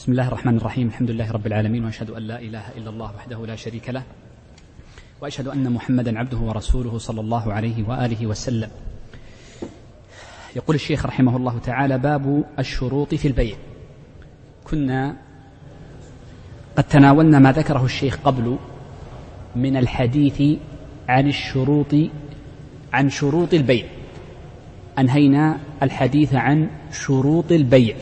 بسم الله الرحمن الرحيم. الحمد لله رب العالمين وأشهد أن لا إله إلا الله وحده لا شريك له وأشهد أن محمدا عبده ورسوله صلى الله عليه وآله وسلم. يقول الشيخ رحمه الله تعالى باب الشروط في البيع. كنا قد تناولنا ما ذكره الشيخ قبل من الحديث عن الشروط عن شروط البيع. أنهينا الحديث عن شروط البيع.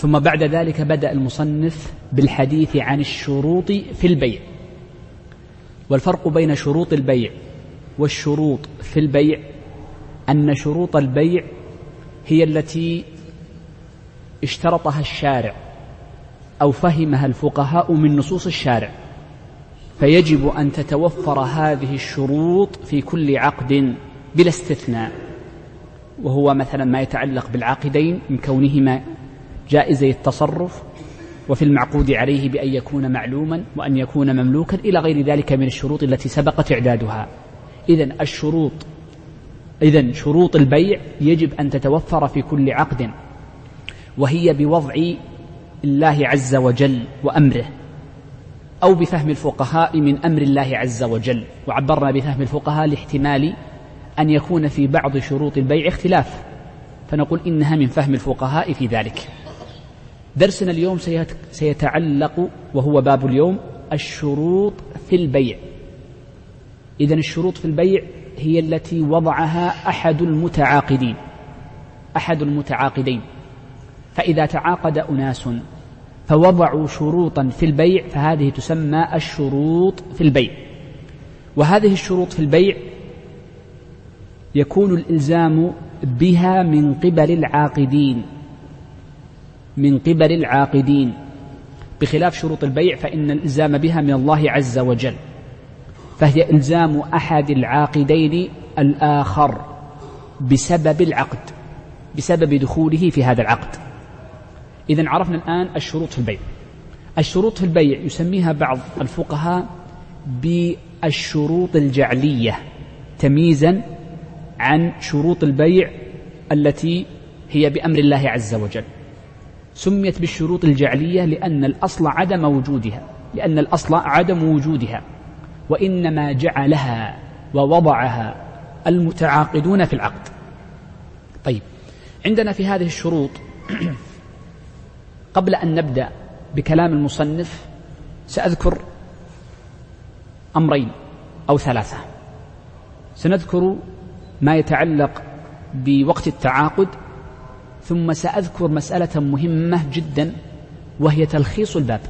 ثم بعد ذلك بدأ المصنف بالحديث عن الشروط في البيع. والفرق بين شروط البيع والشروط في البيع أن شروط البيع هي التي اشترطها الشارع أو فهمها الفقهاء من نصوص الشارع. فيجب أن تتوفر هذه الشروط في كل عقد بلا استثناء. وهو مثلا ما يتعلق بالعاقدين من كونهما جائزي التصرف وفي المعقود عليه بأن يكون معلوما وأن يكون مملوكا إلى غير ذلك من الشروط التي سبق تعدادها إذا الشروط إذا شروط البيع يجب أن تتوفر في كل عقد وهي بوضع الله عز وجل وأمره أو بفهم الفقهاء من أمر الله عز وجل. وعبرنا بفهم الفقهاء لاحتمال أن يكون في بعض شروط البيع اختلاف. فنقول إنها من فهم الفقهاء في ذلك. درسنا اليوم سيتعلق وهو باب اليوم الشروط في البيع. إذا الشروط في البيع هي التي وضعها أحد المتعاقدين. أحد المتعاقدين. فإذا تعاقد أناس فوضعوا شروطا في البيع فهذه تسمى الشروط في البيع. وهذه الشروط في البيع يكون الإلزام بها من قبل العاقدين. من قبل العاقدين. بخلاف شروط البيع فإن الإلزام بها من الله عز وجل. فهي إلزام أحد العاقدين الآخر بسبب العقد بسبب دخوله في هذا العقد. إذا عرفنا الآن الشروط في البيع. الشروط في البيع يسميها بعض الفقهاء بالشروط الجعلية تمييزا عن شروط البيع التي هي بأمر الله عز وجل. سميت بالشروط الجعلية لأن الأصل عدم وجودها لأن الأصل عدم وجودها وإنما جعلها ووضعها المتعاقدون في العقد. طيب عندنا في هذه الشروط قبل أن نبدأ بكلام المصنف سأذكر أمرين أو ثلاثة. سنذكر ما يتعلق بوقت التعاقد ثم سأذكر مسألة مهمة جدا وهي تلخيص الباب.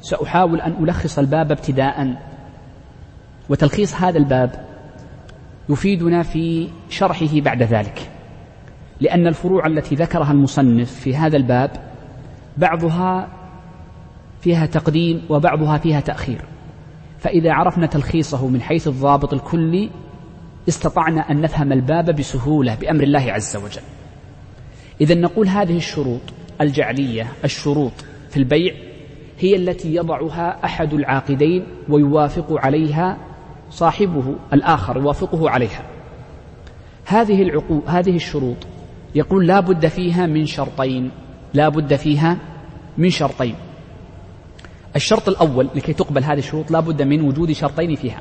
سأحاول أن ألخص الباب ابتداء. وتلخيص هذا الباب يفيدنا في شرحه بعد ذلك. لأن الفروع التي ذكرها المصنف في هذا الباب بعضها فيها تقديم وبعضها فيها تأخير. فإذا عرفنا تلخيصه من حيث الضابط الكلي استطعنا أن نفهم الباب بسهولة بأمر الله عز وجل. إذا نقول هذه الشروط الجعلية الشروط في البيع هي التي يضعها أحد العاقدين ويوافق عليها صاحبه الآخر يوافقه عليها. هذه العقود هذه الشروط يقول لا بد فيها من شرطين لا بد فيها من شرطين. الشرط الأول لكي تقبل هذه الشروط لا بد من وجود شرطين فيها.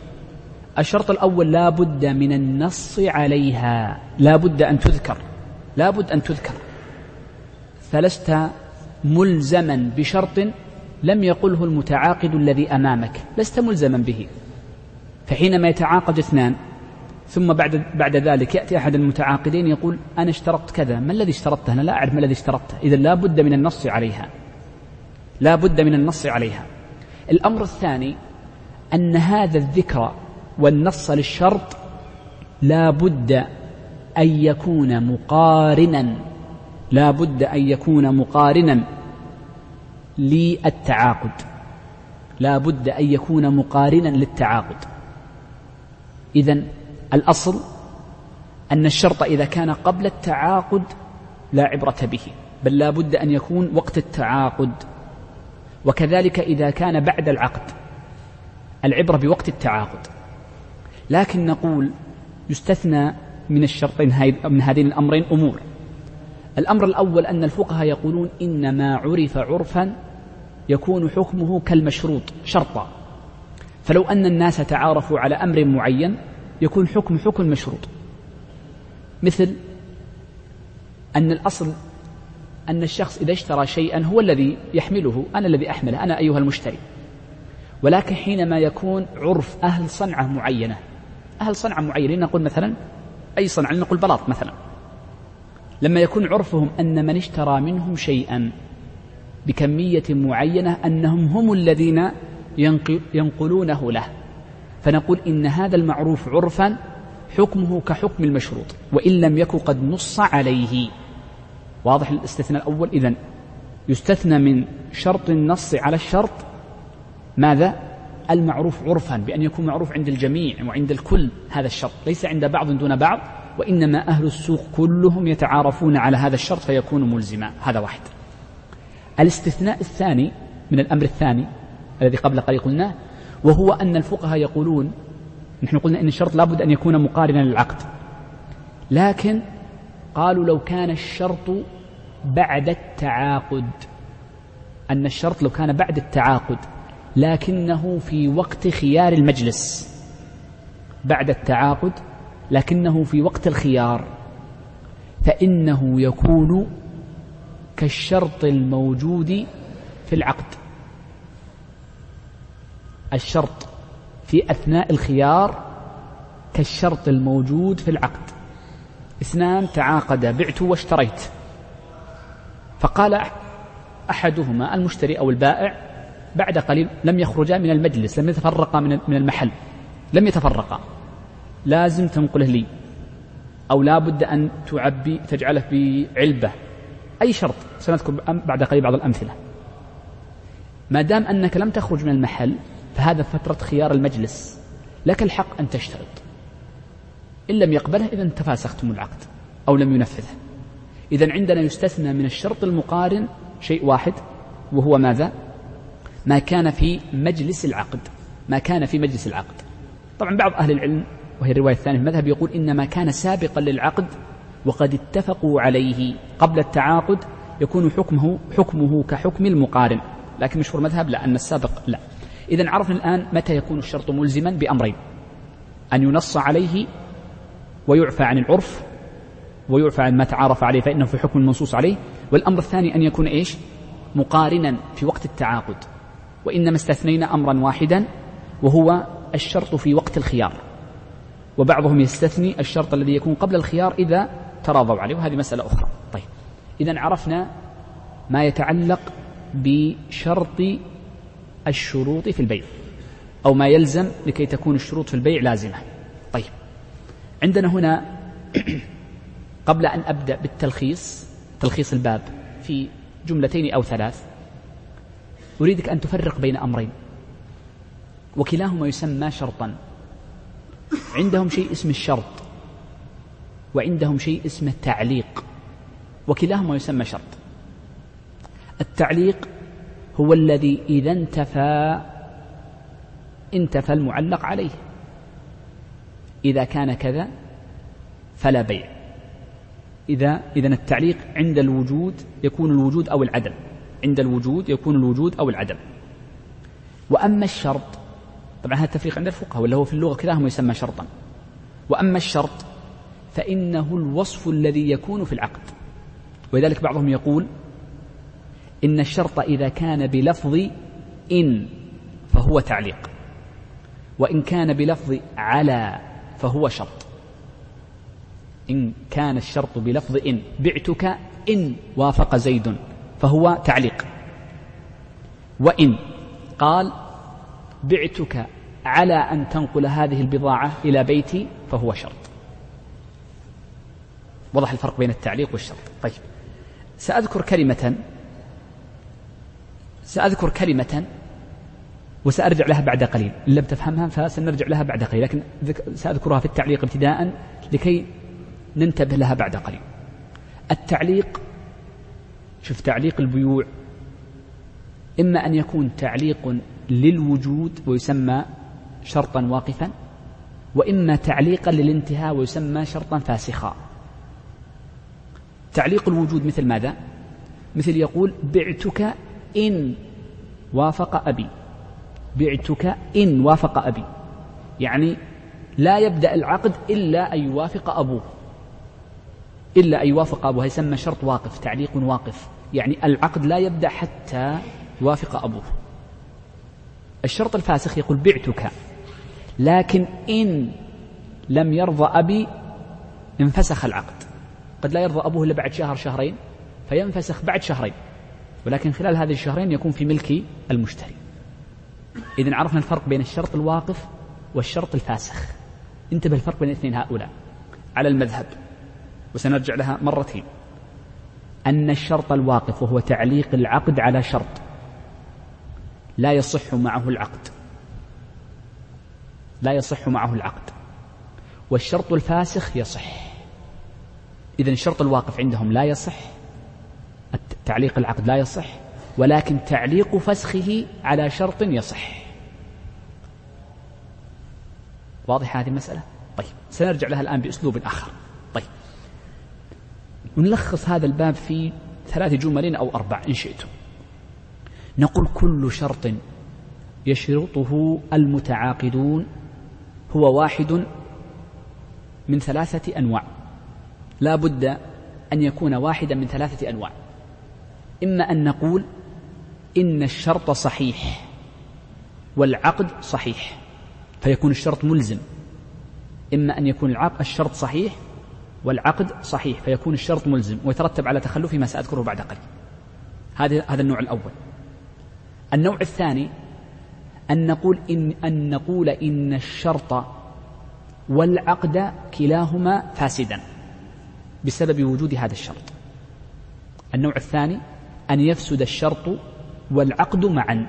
الشرط الأول لا بد من النص عليها لا بد أن تذكر. لا بد أن تذكر. فلست ملزما بشرط لم يقله المتعاقد الذي أمامك. لست ملزما به. فحينما يتعاقد اثنان ثم بعد بعد ذلك يأتي أحد المتعاقدين يقول أنا اشترطت كذا ما الذي اشترطته أنا لا أعرف ما الذي اشترطته إذا لا بد من النص عليها. لا بد من النص عليها. الأمر الثاني أن هذا الذكر والنص للشرط لا بد أن يكون مقارنا. لا بد أن يكون مقارنا للتعاقد. لا بد أن يكون مقارنا للتعاقد. إذا الأصل أن الشرط إذا كان قبل التعاقد لا عبرة به بل لا بد أن يكون وقت التعاقد. وكذلك إذا كان بعد العقد العبرة بوقت التعاقد. لكن نقول يستثنى من الشرطين من هذين الأمرين أمور. الأمر الأول أن الفقهاء يقولون إن ما عرف عرفا يكون حكمه كالمشروط شرطا. فلو أن الناس تعارفوا على أمر معين يكون حكم حكم مشروط. مثل أن الأصل أن الشخص إذا اشترى شيئا هو الذي يحمله أنا الذي أحمله أنا أيها المشتري. ولكن حينما يكون عرف أهل صنعة معينة أهل صنعة معينة نقول مثلا أي صنعة نقول بلاط مثلا. لما يكون عرفهم أن من اشترى منهم شيئا بكمية معينة أنهم هم الذين ينقلونه له. فنقول إن هذا المعروف عرفا حكمه كحكم المشروط وإن لم يكن قد نص عليه. واضح الاستثناء الأول؟ إذا يستثنى من شرط النص على الشرط ماذا؟ المعروف عرفا بأن يكون معروف عند الجميع وعند الكل هذا الشرط. ليس عند بعض دون بعض وإنما أهل السوق كلهم يتعارفون على هذا الشرط فيكون ملزما. هذا واحد. الاستثناء الثاني من الأمر الثاني الذي قبل قليل قلناه وهو أن الفقهاء يقولون نحن قلنا أن الشرط لابد أن يكون مقارنا للعقد. لكن قالوا لو كان الشرط بعد التعاقد أن الشرط لو كان بعد التعاقد لكنه في وقت خيار المجلس بعد التعاقد لكنه في وقت الخيار فإنه يكون كالشرط الموجود في العقد. الشرط في أثناء الخيار كالشرط الموجود في العقد. اثنان تعاقدا بعت واشتريت. فقال أحدهما المشتري أو البائع بعد قليل لم يخرجا من المجلس لم يتفرقا من المحل. لم يتفرقا. لازم تنقله لي. أو لا بد أن تعبي تجعله بعلبة. أي شرط؟ سنذكر بعد قليل بعض الأمثلة. ما دام أنك لم تخرج من المحل فهذا فترة خيار المجلس. لك الحق أن تشترط. إن لم يقبله إذا تفاسختم العقد. أو لم ينفذه. إذا عندنا يستثنى من الشرط المقارن شيء واحد وهو ماذا؟ ما كان في مجلس العقد. ما كان في مجلس العقد. طبعا بعض أهل العلم وهي الرواية الثانية في المذهب يقول إنما كان سابقا للعقد وقد اتفقوا عليه قبل التعاقد يكون حكمه حكمه كحكم المقارن. لكن مشهور مذهب؟ لا أن السابق لا. إذا عرفنا الآن متى يكون الشرط ملزما بأمرين. أن ينص عليه ويعفى عن العرف ويعفى عن ما تعارف عليه فإنه في حكم المنصوص عليه. والأمر الثاني أن يكون إيش؟ مقارنا في وقت التعاقد. وإنما استثنينا أمرا واحدا وهو الشرط في وقت الخيار. وبعضهم يستثني الشرط الذي يكون قبل الخيار إذا تراضوا عليه. وهذه مسألة أخرى. طيب. إذا عرفنا ما يتعلق بشرط الشروط في البيع أو ما يلزم لكي تكون الشروط في البيع لازمة. طيب. عندنا هنا قبل أن أبدأ بالتلخيص تلخيص الباب في جملتين أو ثلاث أريدك أن تفرق بين أمرين. وكلاهما يسمى شرطا. عندهم شيء اسمه الشرط وعندهم شيء اسمه التعليق. وكلاهما يسمى شرط. التعليق هو الذي إذا انتفى انتفى المعلق عليه. إذا كان كذا فلا بيع. إذا إذا التعليق عند الوجود يكون الوجود أو العدم. عند الوجود يكون الوجود أو العدم. وأما الشرط طبعا هذا التفريق عند الفقهاء ولا هو في اللغة كلاهما يسمى شرطا. وأما الشرط فإنه الوصف الذي يكون في العقد. ولذلك بعضهم يقول إن الشرط إذا كان بلفظ إن فهو تعليق. وإن كان بلفظ على فهو شرط. إن كان الشرط بلفظ إن بعتك إن وافق زيد. فهو تعليق. وإن قال بعتك على أن تنقل هذه البضاعة إلى بيتي فهو شرط. وضح الفرق بين التعليق والشرط. طيب. سأذكر كلمة سأذكر كلمة وسأرجع لها بعد قليل. إن لم تفهمها فسنرجع لها بعد قليل لكن سأذكرها في التعليق ابتداء لكي ننتبه لها بعد قليل. التعليق شوف تعليق البيوع. إما أن يكون تعليق للوجود ويسمى شرطا واقفا وإما تعليقا للانتهاء ويسمى شرطا فاسخا. تعليق الوجود مثل ماذا؟ مثل يقول بعتك إن وافق أبي. بعتك إن وافق أبي. يعني لا يبدأ العقد إلا أن يوافق أبوه. إلا أن يوافق أبوه. يسمى شرط واقف تعليق واقف. يعني العقد لا يبدأ حتى يوافق أبوه. الشرط الفاسخ يقول بعتك لكن إن لم يرضى أبي انفسخ العقد. قد لا يرضى أبوه إلا بعد شهر شهرين فينفسخ بعد شهرين. ولكن خلال هذه الشهرين يكون في ملك المشتري. إذا عرفنا الفرق بين الشرط الواقف والشرط الفاسخ. انتبه الفرق بين الاثنين هؤلاء. على المذهب. وسنرجع لها مرتين. أن الشرط الواقف وهو تعليق العقد على شرط. لا يصح معه العقد. لا يصح معه العقد. والشرط الفاسخ يصح. إذا الشرط الواقف عندهم لا يصح. تعليق العقد لا يصح. ولكن تعليق فسخه على شرط يصح. واضح هذه المسألة؟ طيب سنرجع لها الآن بأسلوب آخر. طيب نلخص هذا الباب في ثلاث جمل أو أربع إن شئتم. نقول كل شرط يشرطه المتعاقدون هو واحد من ثلاثة أنواع. لا بد أن يكون واحدا من ثلاثة أنواع. إما أن نقول إن الشرط صحيح والعقد صحيح فيكون الشرط ملزم. إما أن يكون العقد الشرط صحيح والعقد صحيح فيكون الشرط ملزم ويترتب على تخلفه ما سأذكره بعد قليل. هذا هذا النوع الأول. النوع الثاني أن نقول إن أن نقول إن الشرط والعقد كلاهما فاسدا بسبب وجود هذا الشرط. النوع الثاني أن يفسد الشرط والعقد معا.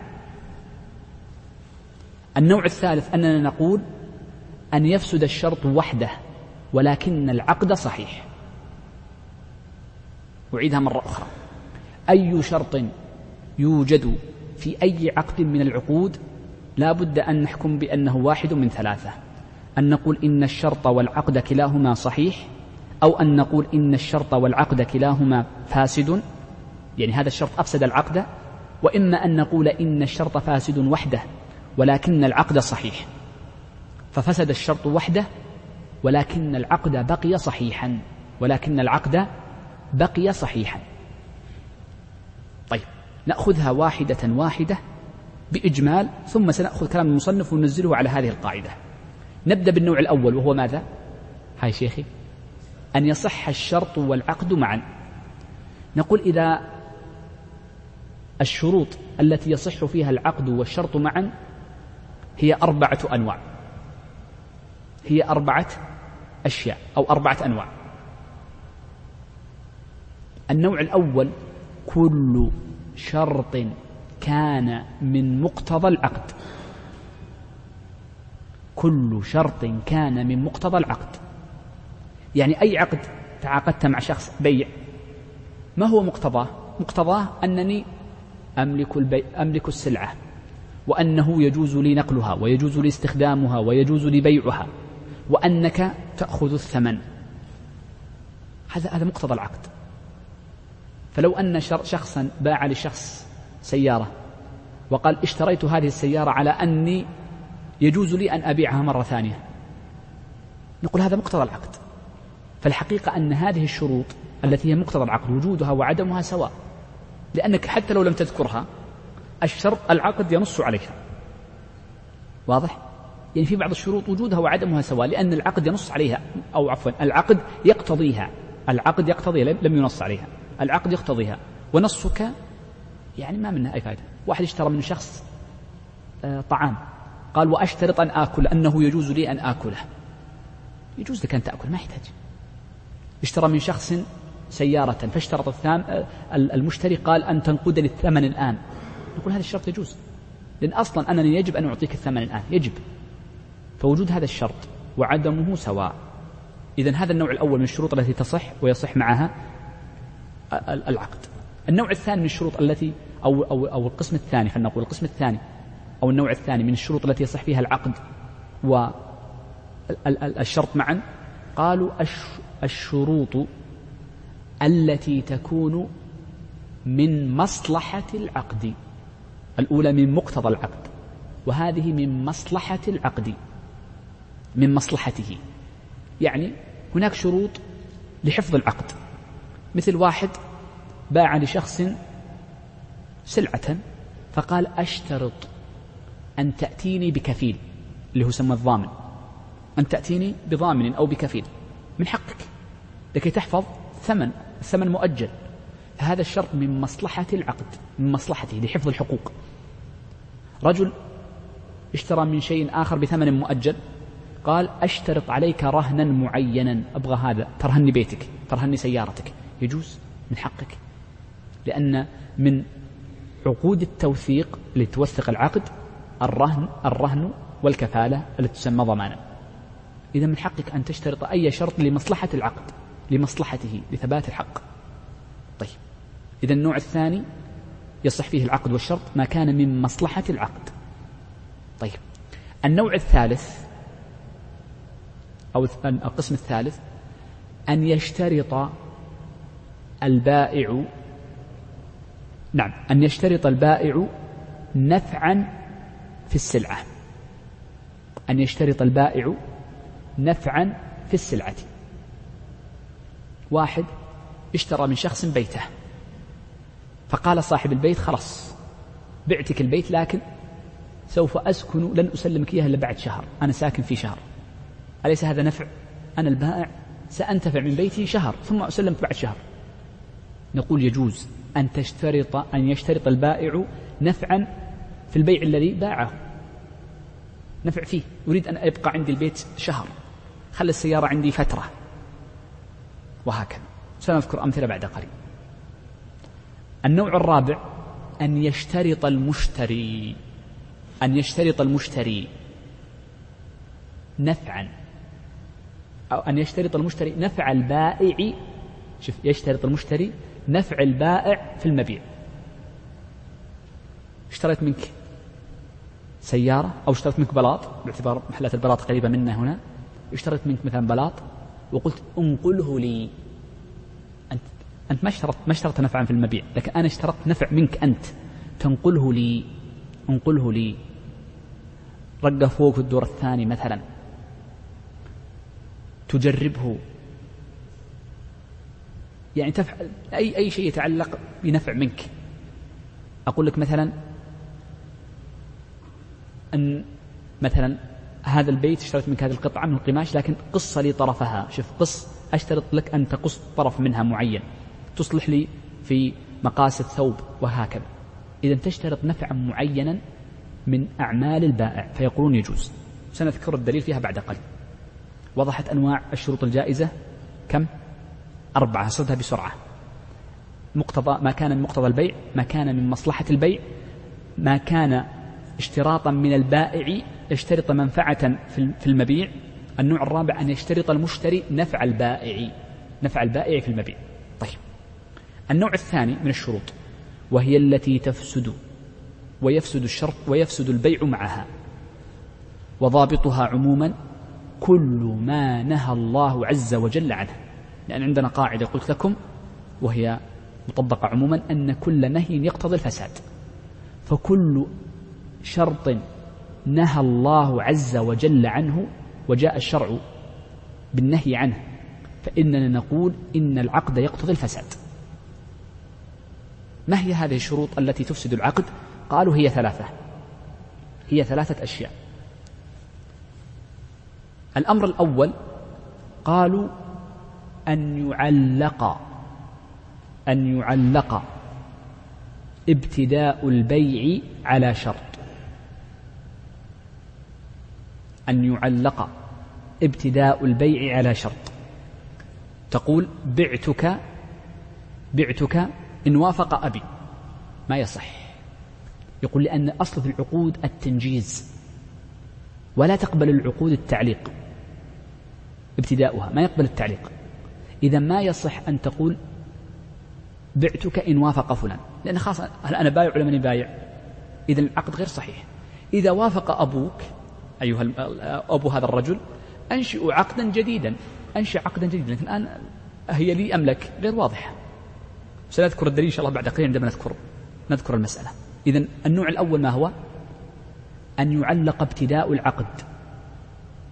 النوع الثالث أننا نقول أن يفسد الشرط وحده. ولكن العقد صحيح. أعيدها مرة أخرى. أي شرط يوجد في أي عقد من العقود لا بد أن نحكم بأنه واحد من ثلاثة. أن نقول إن الشرط والعقد كلاهما صحيح أو أن نقول إن الشرط والعقد كلاهما فاسد. يعني هذا الشرط أفسد العقد. وإما أن نقول إن الشرط فاسد وحده ولكن العقد صحيح. ففسد الشرط وحده ولكن العقد بقي صحيحا. ولكن العقد بقي صحيحا. طيب نأخذها واحدة واحدة بإجمال ثم سنأخذ كلام المصنف وننزله على هذه القاعدة. نبدأ بالنوع الأول وهو ماذا؟ هاي شيخي. أن يصح الشرط والعقد معا. نقول إذا الشروط التي يصح فيها العقد والشرط معا هي أربعة أنواع. هي أربعة أشياء أو أربعة أنواع. النوع الأول كل شرط كان من مقتضى العقد. كل شرط كان من مقتضى العقد. يعني أي عقد تعاقدت مع شخص بيع ما هو مقتضاه؟ مقتضاه أنني أملك, البي... أملك السلعة وأنه يجوز لي نقلها ويجوز لي استخدامها ويجوز لي بيعها. وأنك تأخذ الثمن. هذا هذا مقتضى العقد. فلو أن شخصا باع لشخص سيارة وقال اشتريت هذه السيارة على أني يجوز لي أن أبيعها مرة ثانية. نقول هذا مقتضى العقد. فالحقيقة أن هذه الشروط التي هي مقتضى العقد وجودها وعدمها سواء لأنك حتى لو لم تذكرها الشرط العقد ينص عليها. واضح؟ يعني في بعض الشروط وجودها وعدمها سواء لأن العقد ينص عليها أو عفوا العقد يقتضيها العقد يقتضي لم ينص عليها العقد يقتضيها. ونصك يعني ما منها أي فائدة. واحد اشترى من شخص آه، طعام قال وأشترط أن آكل أنه يجوز لي أن آكله. يجوز لك أن تأكل ما يحتاج. اشترى من شخص سيارة فاشترط الثام آه، المشتري قال أن تنقدني الثمن الآن. نقول هذا الشرط يجوز. لأن أصلا أنني يجب أن أعطيك الثمن الآن يجب. فوجود هذا الشرط وعدمه سواء. إذا هذا النوع الأول من الشروط التي تصح ويصح معها العقد. النوع الثاني من الشروط التي أو, أو, أو القسم الثاني خلينا نقول القسم الثاني أو النوع الثاني من الشروط التي يصح فيها العقد والشرط معا قالوا الشروط التي تكون من مصلحة العقد. الأولى من مقتضى العقد وهذه من مصلحة العقد. من مصلحته. يعني هناك شروط لحفظ العقد. مثل واحد باع لشخص سلعة فقال أشترط أن تأتيني بكفيل اللي هو سمى الضامن. أن تأتيني بضامن أو بكفيل. من حقك. لكي تحفظ ثمن الثمن مؤجل. فهذا الشرط من مصلحة العقد من مصلحته لحفظ الحقوق. رجل اشترى من شيء آخر بثمن مؤجل. قال أشترط عليك رهنا معينا. أبغى هذا ترهني بيتك ترهني سيارتك. يجوز من حقك لأن من عقود التوثيق لتوثق العقد الرهن الرهن والكفالة التي تسمى ضمانا. إذا من حقك أن تشترط أي شرط لمصلحة العقد لمصلحته لثبات الحق. طيب. إذا النوع الثاني يصح فيه العقد والشرط ما كان من مصلحة العقد. طيب. النوع الثالث أو القسم الثالث أن يشترط البائع نعم أن يشترط البائع نفعا في السلعة. أن يشترط البائع نفعا في السلعة. واحد اشترى من شخص بيته. فقال صاحب البيت خلاص بعتك البيت لكن سوف أسكن لن أسلمك إياه إلا بعد شهر. أنا ساكن في شهر. أليس هذا نفع؟ أنا البائع سأنتفع من بيتي شهر ثم أسلمك بعد شهر. نقول يجوز أن تشترط أن يشترط البائع نفعا في البيع الذي باعه. نفع فيه. أريد أن أبقى عندي البيت شهر. خلي السيارة عندي فترة. وهكذا. سنذكر أمثلة بعد قليل. النوع الرابع أن يشترط المشتري. أن يشترط المشتري. نفعا. أو أن يشترط المشتري نفع البائع. شوف يشترط المشتري نفع البائع في المبيع. اشتريت منك سيارة أو اشتريت منك بلاط باعتبار محلات البلاط قريبة منا هنا. اشتريت منك مثلا بلاط وقلت انقله لي. أنت أنت ما اشترطت ما اشترطت نفعا في المبيع لكن أنا اشترطت نفع منك أنت. تنقله لي انقله لي. رقه فوق في الدور الثاني مثلا. تجربه. يعني تفعل أي أي شيء يتعلق بنفع منك. أقول لك مثلا أن مثلا هذا البيت اشتريت منك هذه القطعة من القماش لكن قص لي طرفها. شوف قص أشترط لك أن تقص طرف منها معين. تصلح لي في مقاس الثوب وهكذا. إذا تشترط نفعا معينا من أعمال البائع فيقولون يجوز. سنذكر الدليل فيها بعد قليل. وضحت أنواع الشروط الجائزة. كم؟ أربعة. صدها بسرعة. مقتضى ما كان من مقتضى البيع ما كان من مصلحة البيع ما كان اشتراطا من البائع يشترط منفعة في المبيع. النوع الرابع أن يشترط المشتري نفع البائع نفع البائع في المبيع. طيب. النوع الثاني من الشروط وهي التي تفسد ويفسد الشرط ويفسد البيع معها. وضابطها عموما كل ما نهى الله عز وجل عنه. لأن عندنا قاعدة قلت لكم وهي مطبقة عموما أن كل نهي يقتضي الفساد. فكل شرط نهى الله عز وجل عنه وجاء الشرع بالنهي عنه. فإننا نقول إن العقد يقتضي الفساد. ما هي هذه الشروط التي تفسد العقد؟ قالوا هي ثلاثة. هي ثلاثة أشياء. الأمر الأول قالوا أن يعلق أن يعلق ابتداء البيع على شرط. أن يعلق ابتداء البيع على شرط. تقول بعتك بعتك إن وافق أبي. ما يصح. يقول لأن أصل في العقود التنجيز ولا تقبل العقود التعليق. ابتداؤها ما يقبل التعليق. إذا ما يصح أن تقول بعتك إن وافق فلان. لأن خاصة هل أنا بايع ولا ماني بايع؟ إذا العقد غير صحيح. إذا وافق أبوك أيها أبو هذا الرجل أنشئ عقدا جديدا. أنشئ عقدا جديدا. لكن الآن هي لي أم لك؟ غير واضحة. سنذكر الدليل إن شاء الله بعد قليل عندما نذكر نذكر المسألة. إذا النوع الأول ما هو؟ أن يعلق ابتداء العقد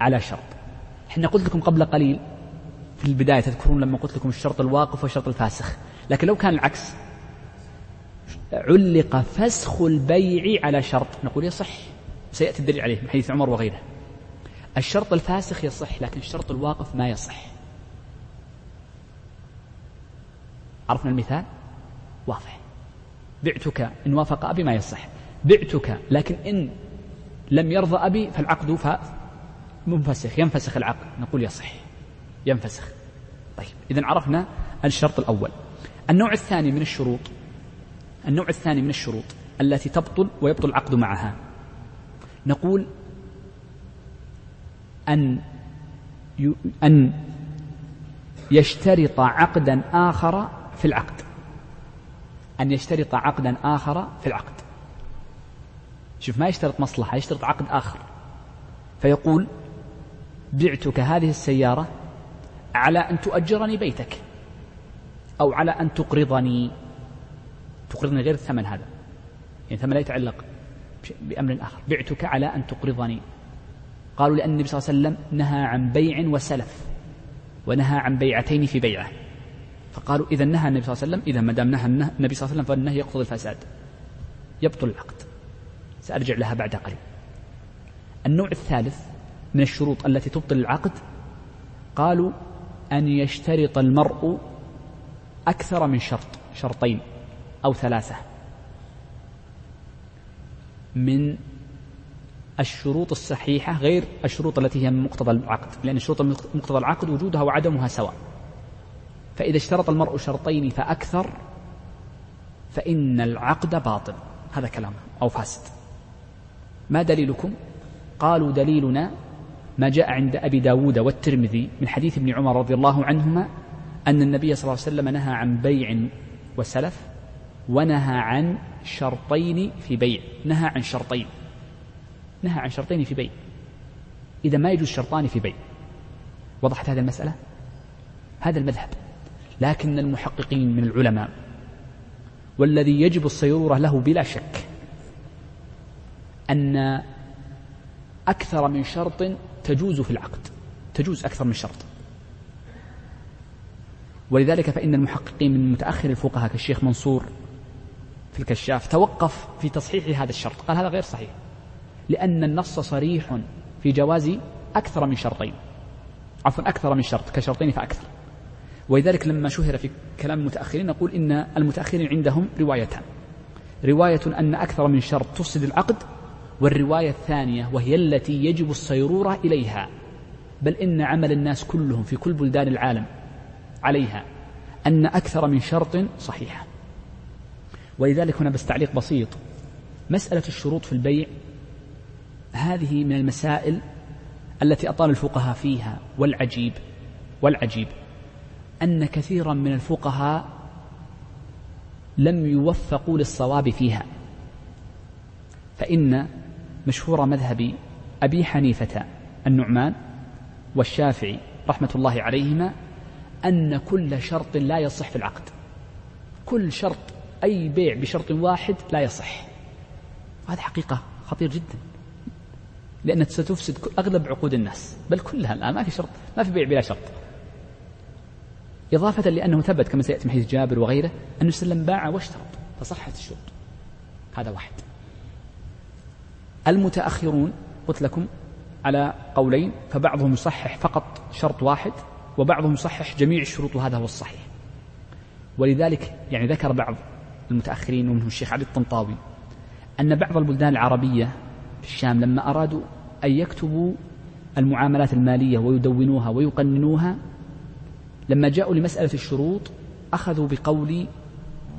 على شرط. إحنا قلت لكم قبل قليل في البداية تذكرون لما قلت لكم الشرط الواقف والشرط الفاسخ. لكن لو كان العكس علق فسخ البيع على شرط. نقول يصح سيأتي الدليل عليه من حديث عمر وغيره. الشرط الفاسخ يصح لكن الشرط الواقف ما يصح. عرفنا المثال؟ واضح. بعتك إن وافق أبي ما يصح. بعتك لكن إن لم يرضى أبي فالعقد منفسخ ينفسخ العقد نقول يصح ينفسخ. طيب إذا عرفنا الشرط الأول. النوع الثاني من الشروط النوع الثاني من الشروط التي تبطل ويبطل العقد معها. نقول أن أن يشترط عقدا آخر في العقد. أن يشترط عقدا آخر في العقد. شوف ما يشترط مصلحة يشترط عقد آخر. فيقول بعتك هذه السيارة على أن تؤجرني بيتك أو على أن تقرضني. تقرضني غير الثمن هذا. يعني الثمن لا يتعلق بأمر آخر. بعتك على أن تقرضني. قالوا لأن النبي صلى الله عليه وسلم نهى عن بيع وسلف ونهى عن بيعتين في بيعة. فقالوا إذا نهى النبي صلى الله عليه وسلم إذا ما دام نهى النبي صلى الله عليه وسلم فالنهي يقتضي الفساد. يبطل العقد. سأرجع لها بعد قليل. النوع الثالث من الشروط التي تبطل العقد؟ قالوا أن يشترط المرء أكثر من شرط شرطين أو ثلاثة. من الشروط الصحيحة غير الشروط التي هي من مقتضى العقد لأن الشروط مقتضى العقد وجودها وعدمها سواء. فإذا اشترط المرء شرطين فأكثر فإن العقد باطل. هذا كلام أو فاسد. ما دليلكم؟ قالوا دليلنا ما جاء عند أبي داود والترمذي من حديث ابن عمر رضي الله عنهما أن النبي صلى الله عليه وسلم نهى عن بيع وسلف ونهى عن شرطين في بيع. نهى عن شرطين. نهى عن شرطين في بيع. إذا ما يجوز شرطان في بيع. وضحت هذه المسألة؟ هذا المذهب. لكن المحققين من العلماء والذي يجب الصيرورة له بلا شك أن أكثر من شرط تجوز في العقد. تجوز أكثر من شرط. ولذلك فإن المحققين من متأخر الفقهاء كالشيخ منصور في الكشاف توقف في تصحيح هذا الشرط. قال هذا غير صحيح. لأن النص صريح في جواز أكثر من شرطين. عفوا أكثر من شرط كشرطين فأكثر. ولذلك لما شهر في كلام المتأخرين نقول إن المتأخرين عندهم روايتان. رواية أن أكثر من شرط تفسد العقد والرواية الثانية وهي التي يجب الصيرورة إليها. بل إن عمل الناس كلهم في كل بلدان العالم عليها أن أكثر من شرط صحيحة ولذلك هنا بس تعليق بسيط. مسألة الشروط في البيع هذه من المسائل التي أطال الفقهاء فيها والعجيب والعجيب أن كثيرا من الفقهاء لم يوفقوا للصواب فيها. فإن مشهور مذهب أبي حنيفة النعمان والشافعي رحمة الله عليهما أن كل شرط لا يصح في العقد. كل شرط أي بيع بشرط واحد لا يصح. هذه حقيقة خطير جدا. لأنها ستفسد أغلب عقود الناس بل كلها الآن ما في شرط ما في بيع بلا شرط. إضافة لأنه ثبت كما سيأتي من حديث جابر وغيره أنه سلم باع واشترط فصحت الشروط. هذا واحد. المتأخرون قلت لكم على قولين فبعضهم يصحح فقط شرط واحد وبعضهم يصحح جميع الشروط وهذا هو الصحيح. ولذلك يعني ذكر بعض المتأخرين ومنهم الشيخ علي الطنطاوي أن بعض البلدان العربية في الشام لما أرادوا أن يكتبوا المعاملات المالية ويدونوها ويقننوها لما جاءوا لمسألة الشروط أخذوا بقول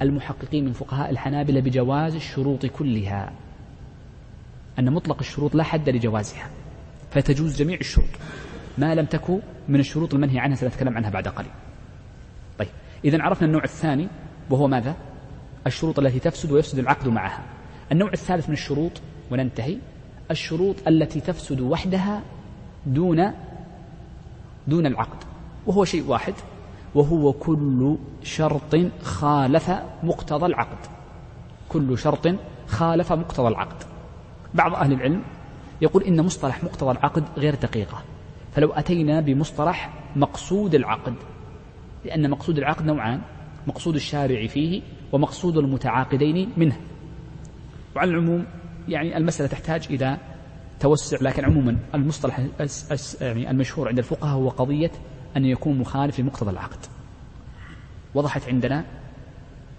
المحققين من فقهاء الحنابلة بجواز الشروط كلها. أن مطلق الشروط لا حد لجوازها فتجوز جميع الشروط ما لم تكن من الشروط المنهي عنها سنتكلم عنها بعد قليل. طيب إذا عرفنا النوع الثاني وهو ماذا؟ الشروط التي تفسد ويفسد العقد معها. النوع الثالث من الشروط وننتهي الشروط التي تفسد وحدها دون دون العقد وهو شيء واحد وهو كل شرط خالف مقتضى العقد. كل شرط خالف مقتضى العقد. بعض أهل العلم يقول إن مصطلح مقتضى العقد غير دقيقة. فلو أتينا بمصطلح مقصود العقد لأن مقصود العقد نوعان مقصود الشارع فيه ومقصود المتعاقدين منه. وعلى العموم يعني المسألة تحتاج إلى توسع لكن عموما المصطلح يعني المشهور عند الفقهاء هو قضية أن يكون مخالف لمقتضى العقد. وضحت عندنا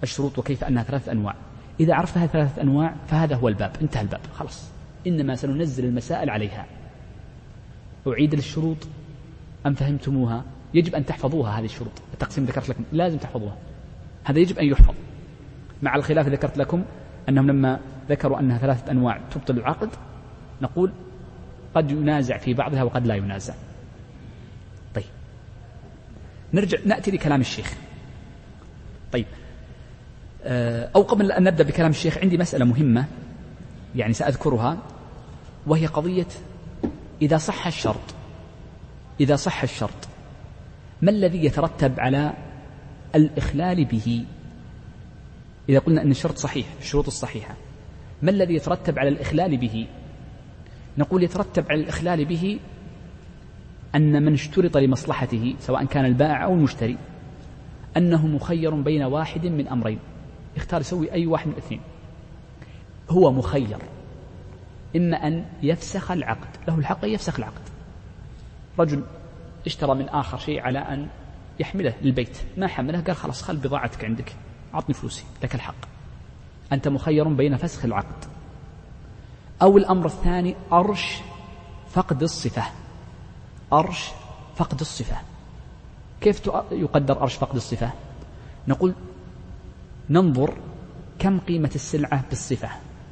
الشروط وكيف أنها ثلاثة أنواع. إذا عرفت ثلاثة أنواع فهذا هو الباب انتهى الباب خلاص. إنما سننزل المسائل عليها. أعيد الشروط أم فهمتموها؟ يجب أن تحفظوها هذه الشروط. التقسيم ذكرت لكم لازم تحفظوها. هذا يجب أن يحفظ. مع الخلاف ذكرت لكم أنهم لما ذكروا أنها ثلاثة أنواع تبطل العقد نقول قد ينازع في بعضها وقد لا ينازع. طيب. نرجع نأتي لكلام الشيخ. طيب. أو قبل أن نبدأ بكلام الشيخ عندي مسألة مهمة يعني سأذكرها وهي قضية إذا صح الشرط إذا صح الشرط ما الذي يترتب على الإخلال به؟ إذا قلنا أن الشرط صحيح الشروط الصحيحة ما الذي يترتب على الإخلال به؟ نقول يترتب على الإخلال به أن من اشترط لمصلحته سواء كان البائع أو المشتري أنه مخير بين واحد من أمرين. يختار يسوي أي واحد من الاثنين. هو مخير. إما أن يفسخ العقد. له الحق أن يفسخ العقد. رجل اشترى من آخر شيء على أن يحمله للبيت. ما حمله؟ قال خلاص خل بضاعتك عندك. أعطني فلوسي. لك الحق. أنت مخير بين فسخ العقد. أو الأمر الثاني أرش فقد الصفة. أرش فقد الصفة. كيف يقدر أرش فقد الصفة؟ نقول ننظر كم قيمة السلعة بالصفة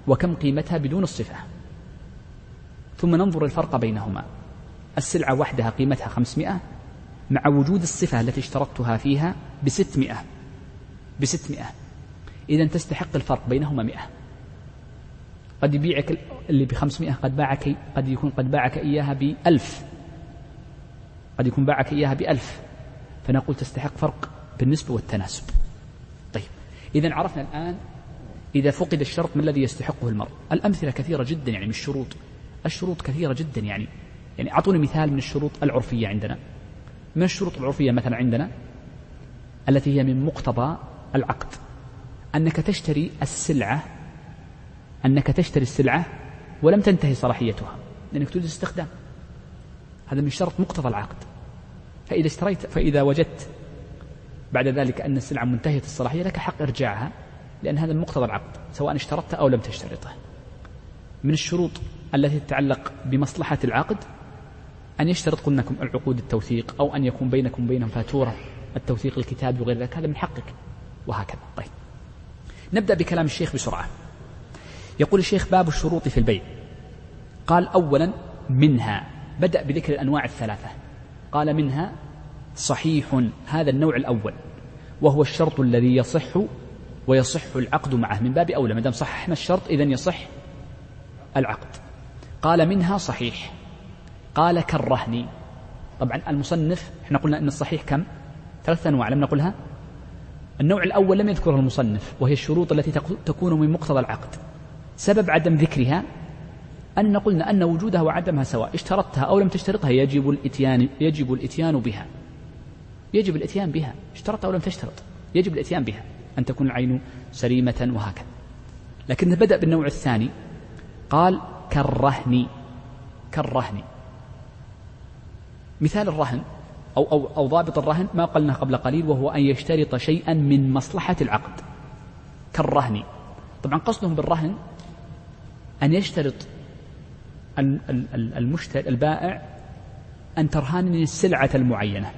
وكم قيمتها بدون الصفة. ثم ننظر الفرق بينهما. السلعة وحدها قيمتها خمسمائة مع وجود الصفة التي اشترطتها فيها بستمائة. بستمائة. إذا تستحق الفرق بينهما مئة قد يبيعك اللي بخمسمائة قد باعك قد يكون قد باعك إياها بألف. قد يكون باعك إياها بألف. فنقول تستحق فرق بالنسبة والتناسب. إذا عرفنا الآن إذا فقد الشرط ما الذي يستحقه المرء؟ الأمثلة كثيرة جدا يعني من الشروط. الشروط كثيرة جدا يعني. يعني أعطوني مثال من الشروط العرفية عندنا. من الشروط العرفية مثلا عندنا؟ التي هي من مقتضى العقد. أنك تشتري السلعة أنك تشتري السلعة ولم تنتهي صلاحيتها لأنك تريد الاستخدام. هذا من شرط مقتضى العقد. فإذا اشتريت فإذا وجدت بعد ذلك أن السلعة منتهية الصلاحية لك حق إرجاعها لأن هذا مقتضى العقد سواء اشترطت أو لم تشترطه. من الشروط التي تتعلق بمصلحة العقد أن يشترط قلناكم العقود التوثيق أو أن يكون بينكم وبينهم فاتورة التوثيق الكتاب وغير ذلك. هذا من حقك. وهكذا. طيب. نبدأ بكلام الشيخ بسرعة. يقول الشيخ باب الشروط في البيع. قال أولا منها. بدأ بذكر الأنواع الثلاثة. قال منها صحيح هذا النوع الأول وهو الشرط الذي يصح ويصح العقد معه. من باب أولى ما دام صححنا الشرط إذن يصح العقد. قال منها صحيح. قال كالرهن طبعا المصنف إحنا قلنا إن الصحيح كم؟ ثلاثة أنواع لم نقلها؟ النوع الأول لم يذكرها المصنف وهي الشروط التي تكون من مقتضى العقد. سبب عدم ذكرها أن قلنا أن وجودها وعدمها سواء اشترطتها أو لم تشترطها يجب الإتيان يجب الإتيان بها. يجب الإتيان بها. اشترطت أو لم تشترط؟ يجب الإتيان بها. أن تكون العين سليمة وهكذا. لكن بدأ بالنوع الثاني قال كالرهن. كالرهن. مثال الرهن أو, أو, أو ضابط الرهن ما قلنا قبل قليل وهو أن يشترط شيئا من مصلحة العقد. كالرهن. طبعا قصدهم بالرهن أن يشترط المشتري البائع أن ترهنني السلعة المعينة.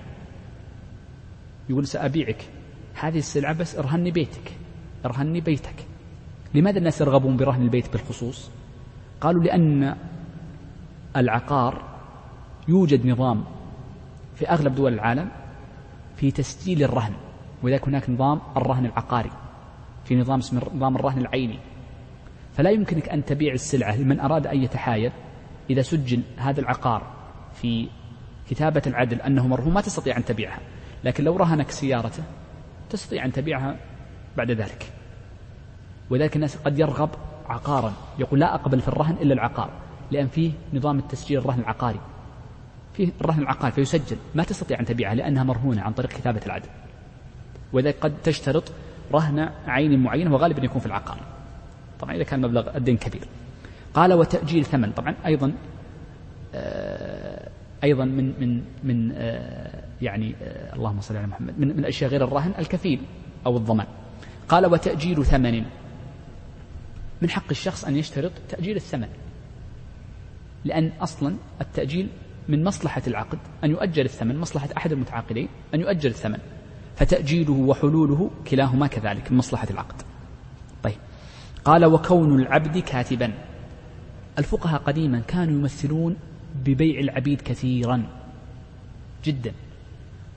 يقول سأبيعك. هذه السلعة بس ارهني بيتك ارهني بيتك. لماذا الناس يرغبون برهن البيت بالخصوص؟ قالوا لأن العقار يوجد نظام في أغلب دول العالم في تسجيل الرهن ولذلك هناك نظام الرهن العقاري في نظام اسمه نظام الرهن العيني. فلا يمكنك أن تبيع السلعة لمن أراد أن يتحايل إذا سجل هذا العقار في كتابة العدل أنه مرهون ما تستطيع أن تبيعها. لكن لو رهنك سيارته تستطيع أن تبيعها بعد ذلك. وذلك الناس قد يرغب عقارا يقول لا أقبل في الرهن إلا العقار لأن فيه نظام التسجيل الرهن العقاري. فيه الرهن العقاري فيسجل ما تستطيع أن تبيعها لأنها مرهونة عن طريق كتابة العدل. وذلك قد تشترط رهن عين معينة وغالبا يكون في العقار. طبعا إذا كان مبلغ الدين كبير. قال وتأجيل ثمن. طبعا أيضا آه، أيضا من من من آه، يعني آه، اللهم صل على محمد من من أشياء غير الرهن الكفيل أو الضمان. قال وتأجيل ثمن. من حق الشخص أن يشترط تأجيل الثمن لأن أصلا التأجيل من مصلحة العقد أن يؤجل الثمن مصلحة أحد المتعاقدين أن يؤجل الثمن. فتأجيله وحلوله كلاهما كذلك من مصلحة العقد. طيب. قال وكون العبد كاتبا. الفقهاء قديما كانوا يمثلون ببيع العبيد كثيرا جدا.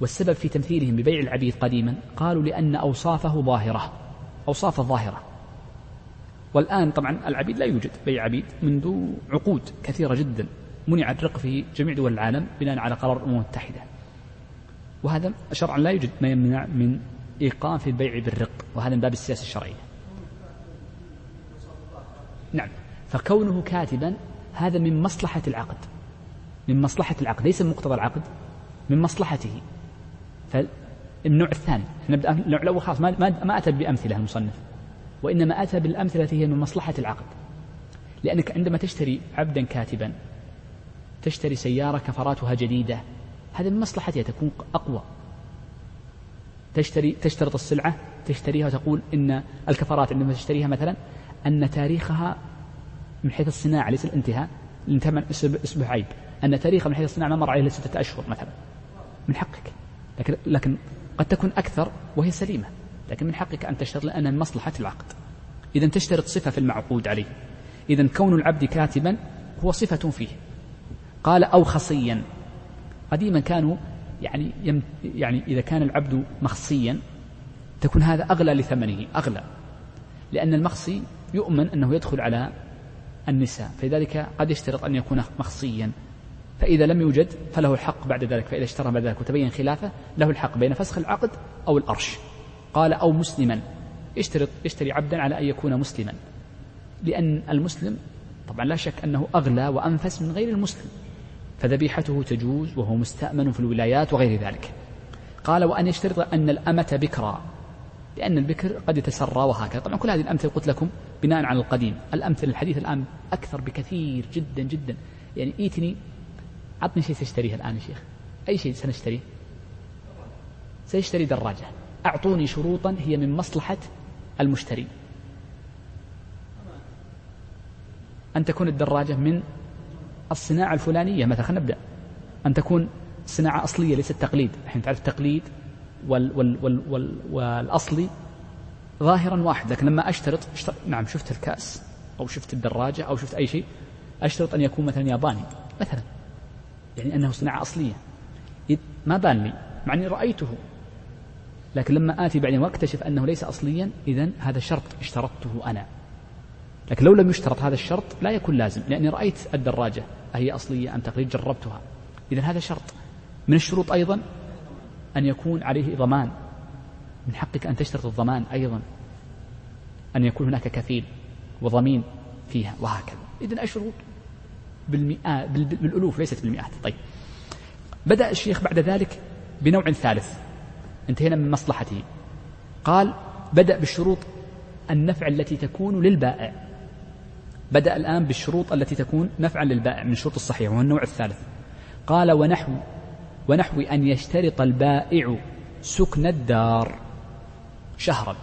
والسبب في تمثيلهم ببيع العبيد قديما قالوا لأن أوصافه ظاهرة أوصافه ظاهرة. والآن طبعا العبيد لا يوجد بيع عبيد منذ عقود كثيرة جدا منع الرق في جميع دول العالم بناء على قرار الأمم المتحدة. وهذا شرعا لا يوجد ما يمنع من إيقاف البيع بالرق وهذا من باب السياسة الشرعية. نعم فكونه كاتبا هذا من مصلحة العقد. من مصلحة العقد ليس من مقتضى العقد من مصلحته. فالنوع الثاني نبدأ النوع الأول خلاص ما, ما, أتى بأمثلة المصنف وإنما أتى بالأمثلة هي من مصلحة العقد. لأنك عندما تشتري عبدا كاتبا تشتري سيارة كفراتها جديدة هذا من مصلحتها تكون أقوى. تشتري تشترط السلعة تشتريها وتقول إن الكفرات عندما تشتريها مثلا أن تاريخها من حيث الصناعة ليس الانتهاء الانتهاء أصبح عيب. أن تاريخها من حيث الصناعة ما مر عليه ستة أشهر مثلا. من حقك. لكن لكن قد تكون أكثر وهي سليمة. لكن من حقك أن تشترط من مصلحة العقد. إذا تشترط صفة في المعقود عليه. إذا كون العبد كاتبا هو صفة فيه. قال أو خصيا. قديما كانوا يعني يم يعني إذا كان العبد مخصيا تكون هذا أغلى لثمنه. أغلى. لأن المخصي يؤمن أنه يدخل على النساء. فلذلك قد يشترط أن يكون مخصيا. فإذا لم يوجد فله الحق بعد ذلك فإذا اشترى بعد ذلك وتبين خلافه له الحق بين فسخ العقد أو الأرش. قال أو مسلما. يشترط يشتري عبدا على أن يكون مسلما. لأن المسلم طبعا لا شك أنه أغلى وأنفس من غير المسلم. فذبيحته تجوز وهو مستأمن في الولايات وغير ذلك. قال وأن يشترط أن الأمة بكرا. لأن البكر قد يتسرى وهكذا. طبعا كل هذه الأمثلة قلت لكم بناء على القديم. الأمثلة الحديث الآن أكثر بكثير جدا جدا. يعني إيتني عطني شيء سأشتريه الآن يا شيخ. أي شيء سنشتريه؟ سيشتري دراجة. أعطوني شروطا هي من مصلحة المشتري أن تكون الدراجة من الصناعة الفلانية مثلا خلينا نبدأ. أن تكون صناعة أصلية ليست تقليد. الحين تعرف التقليد وال وال وال وال والأصلي ظاهرا واحد لكن لما أشترط, أشترط نعم شفت الكأس أو شفت الدراجة أو شفت أي شيء أشترط أن يكون مثلا ياباني مثلا. يعني أنه صناعة أصلية. ما بان لي مع أني رأيته. لكن لما آتي بعدين واكتشف أنه ليس أصليا إذا هذا شرط اشترطته أنا. لكن لو لم يشترط هذا الشرط لا يكون لازم لأني رأيت الدراجة. أهي أصلية أم تقليد؟ جربتها. إذا هذا شرط. من الشروط أيضا أن يكون عليه ضمان. من حقك أن تشترط الضمان أيضا. أن يكون هناك كفيل وضمين فيها وهكذا. إذا الشروط بالمئات بالألوف ليست بالمئات. طيب. بدأ الشيخ بعد ذلك بنوع ثالث. انتهينا من مصلحته. قال بدأ بالشروط النفع التي تكون للبائع. بدأ الآن بالشروط التي تكون نفعا للبائع من الشروط الصحيحة وهو النوع الثالث. قال ونحو ونحو أن يشترط البائع سكن الدار شهرا.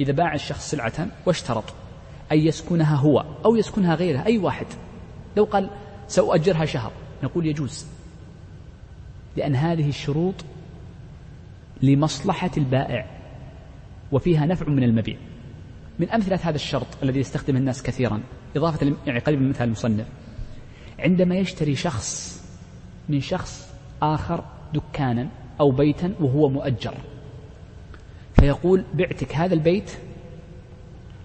إذا باع الشخص سلعة واشترط أن يسكنها هو أو يسكنها غيره أي واحد. لو قال سأؤجرها شهر نقول يجوز. لأن هذه الشروط لمصلحة البائع وفيها نفع من المبيع. من أمثلة هذا الشرط الذي يستخدمه الناس كثيرا إضافة يعني قريب من مثال المصنف. عندما يشتري شخص من شخص آخر دكانا أو بيتا وهو مؤجر فيقول بعتك هذا البيت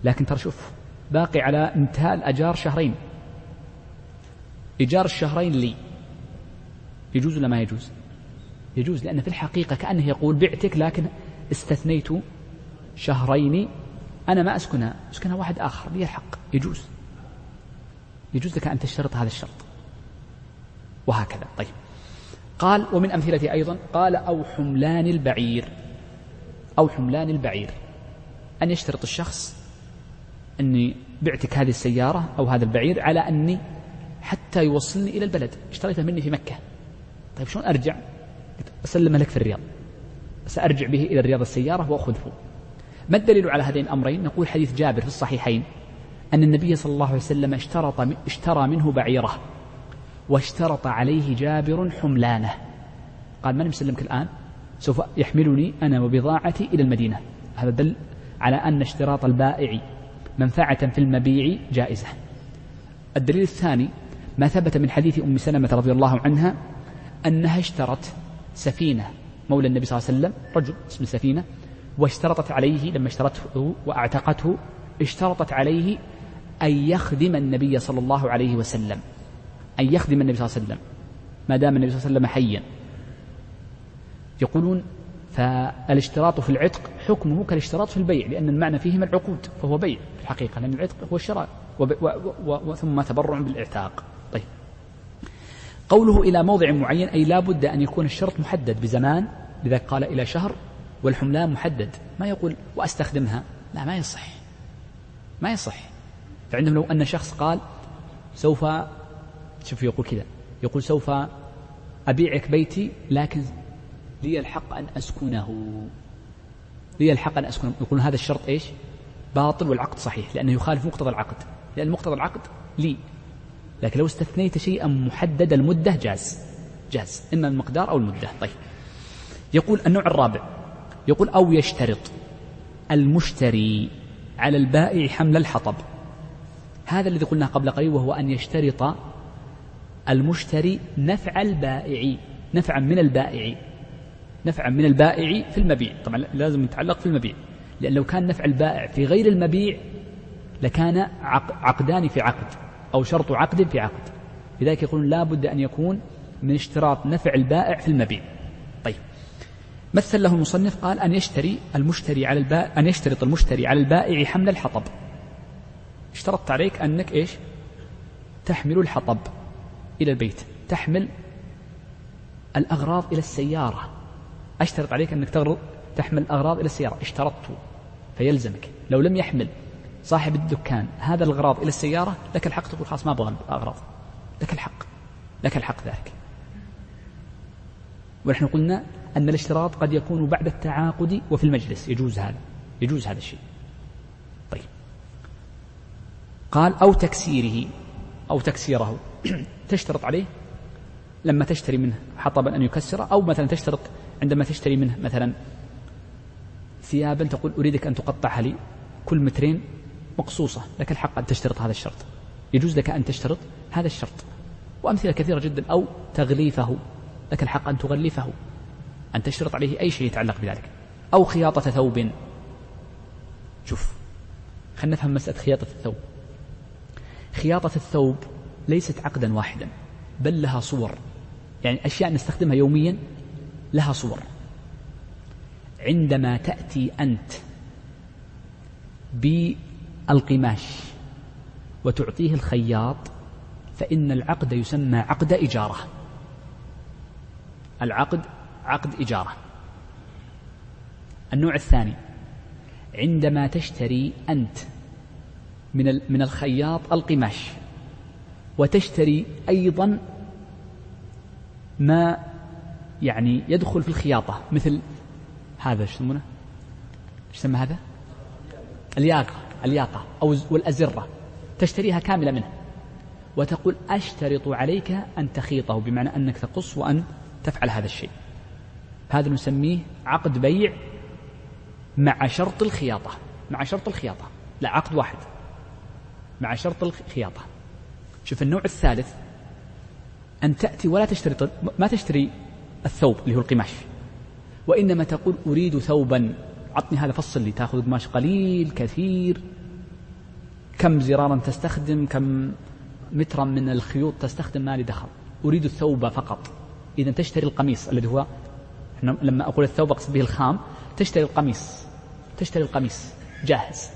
لكن ترى شوف باقي على انتهاء الأجار شهرين. إيجار الشهرين لي. يجوز ولا ما يجوز؟ يجوز لأن في الحقيقة كأنه يقول بعتك لكن استثنيت شهرين أنا ما أسكنها. أسكنها واحد آخر لي الحق. يجوز. يجوز لك أن تشترط هذا الشرط. وهكذا. طيب. قال ومن أمثلته أيضا قال أو حملان البعير. أو حملان البعير. أن يشترط الشخص أني بعتك هذه السيارة أو هذا البعير على أني حتى يوصلني إلى البلد. اشتريته مني في مكة. طيب شلون أرجع؟ أسلمه لك في الرياض. سأرجع به إلى الرياض السيارة وأخذه ما الدليل على هذين الأمرين؟ نقول حديث جابر في الصحيحين أن النبي صلى الله عليه وسلم اشترط اشترى منه بعيره واشترط عليه جابر حملانه. قال من مسلمك الآن؟ سوف يحملني أنا وبضاعتي إلى المدينة. هذا دل على أن اشتراط البائع منفعة في المبيع جائزة. الدليل الثاني ما ثبت من حديث أم سلمة رضي الله عنها أنها اشترت سفينة مولى النبي صلى الله عليه وسلم رجل اسم سفينة واشترطت عليه لما اشترته وأعتقته اشترطت عليه أن يخدم النبي صلى الله عليه وسلم أن يخدم النبي صلى الله عليه وسلم ما دام النبي صلى الله عليه وسلم حيا. يقولون فالاشتراط في العتق حكمه كالاشتراط في البيع لأن المعنى فيهما العقود فهو بيع في الحقيقة لأن العتق هو الشراء ثم تبرع بالإعتاق. قوله إلى موضع معين أي لا بد أن يكون الشرط محدد بزمان لذلك قال إلى شهر والحملان محدد. ما يقول وأستخدمها؟ لا ما يصح. ما يصح. فعندهم لو أن شخص قال سوف شوف يقول كذا يقول سوف أبيعك بيتي لكن لي الحق أن أسكنه. لي الحق أن أسكنه. يقولون هذا الشرط إيش؟ باطل والعقد صحيح لأنه يخالف مقتضى العقد. لأن مقتضى العقد لي. لكن لو استثنيت شيئا محدد المدة جاز. جاز. إما المقدار أو المدة. طيب. يقول النوع الرابع. يقول أو يشترط المشتري على البائع حمل الحطب. هذا الذي قلناه قبل قليل وهو أن يشترط المشتري نفع البائع نفعا من البائع نفعا من البائع في المبيع. طبعا لازم يتعلق في المبيع. لأن لو كان نفع البائع في غير المبيع لكان عقدان في عقد. أو شرط عقد في عقد. لذلك يقولون لا بد أن يكون من اشتراط نفع البائع في المبيع. طيب. مثل له المصنف قال أن يشتري المشتري على البائع أن يشترط المشتري على البائع حمل الحطب. اشترطت عليك أنك إيش؟ تحمل الحطب إلى البيت. تحمل الأغراض إلى السيارة. أشترط عليك أنك تحمل الأغراض إلى السيارة. اشترطت. فيلزمك. لو لم يحمل صاحب الدكان هذا الأغراض إلى السيارة لك الحق تقول خلاص ما أبغى الأغراض. لك الحق لك الحق ذلك. ونحن قلنا أن الاشتراط قد يكون بعد التعاقد وفي المجلس. يجوز هذا يجوز هذا الشيء. طيب. قال أو تكسيره أو تكسيره. تشترط عليه لما تشتري منه حطبا أن يكسره أو مثلا تشترط عندما تشتري منه مثلا ثيابا تقول أريدك أن تقطعها لي كل مترين مقصوصة لك الحق أن تشترط هذا الشرط. يجوز لك أن تشترط هذا الشرط. وأمثلة كثيرة جدا أو تغليفه. لك الحق أن تغلفه. أن تشترط عليه أي شيء يتعلق بذلك. أو خياطة ثوب. شوف خلينا نفهم مسألة خياطة الثوب. خياطة الثوب ليست عقدا واحدا بل لها صور. يعني أشياء نستخدمها يوميا لها صور. عندما تأتي أنت بالقماش وتعطيه الخياط فإن العقد يسمى عقد إجارة العقد عقد إجارة النوع الثاني عندما تشتري أنت من من الخياط القماش وتشتري أيضا ما يعني يدخل في الخياطة مثل هذا إيش يسمونه؟ إيش يسمى هذا؟ الياقة الياقة أو والأزرة تشتريها كاملة منه وتقول أشترط عليك أن تخيطه بمعنى أنك تقص وأن تفعل هذا الشيء. هذا نسميه عقد بيع مع شرط الخياطة مع شرط الخياطة. لا عقد واحد. مع شرط الخياطة. شوف النوع الثالث أن تأتي ولا تشتري ما تشتري الثوب اللي هو القماش. وإنما تقول أريد ثوبا. عطني هذا فصل لي تأخذ قماش قليل كثير. كم زرارا تستخدم كم مترا من الخيوط تستخدم ما لي دخل. أريد الثوب فقط. إذا تشتري القميص الذي هو لما أقول الثوب أقصد به الخام تشتري القميص. تشتري القميص. جاهز.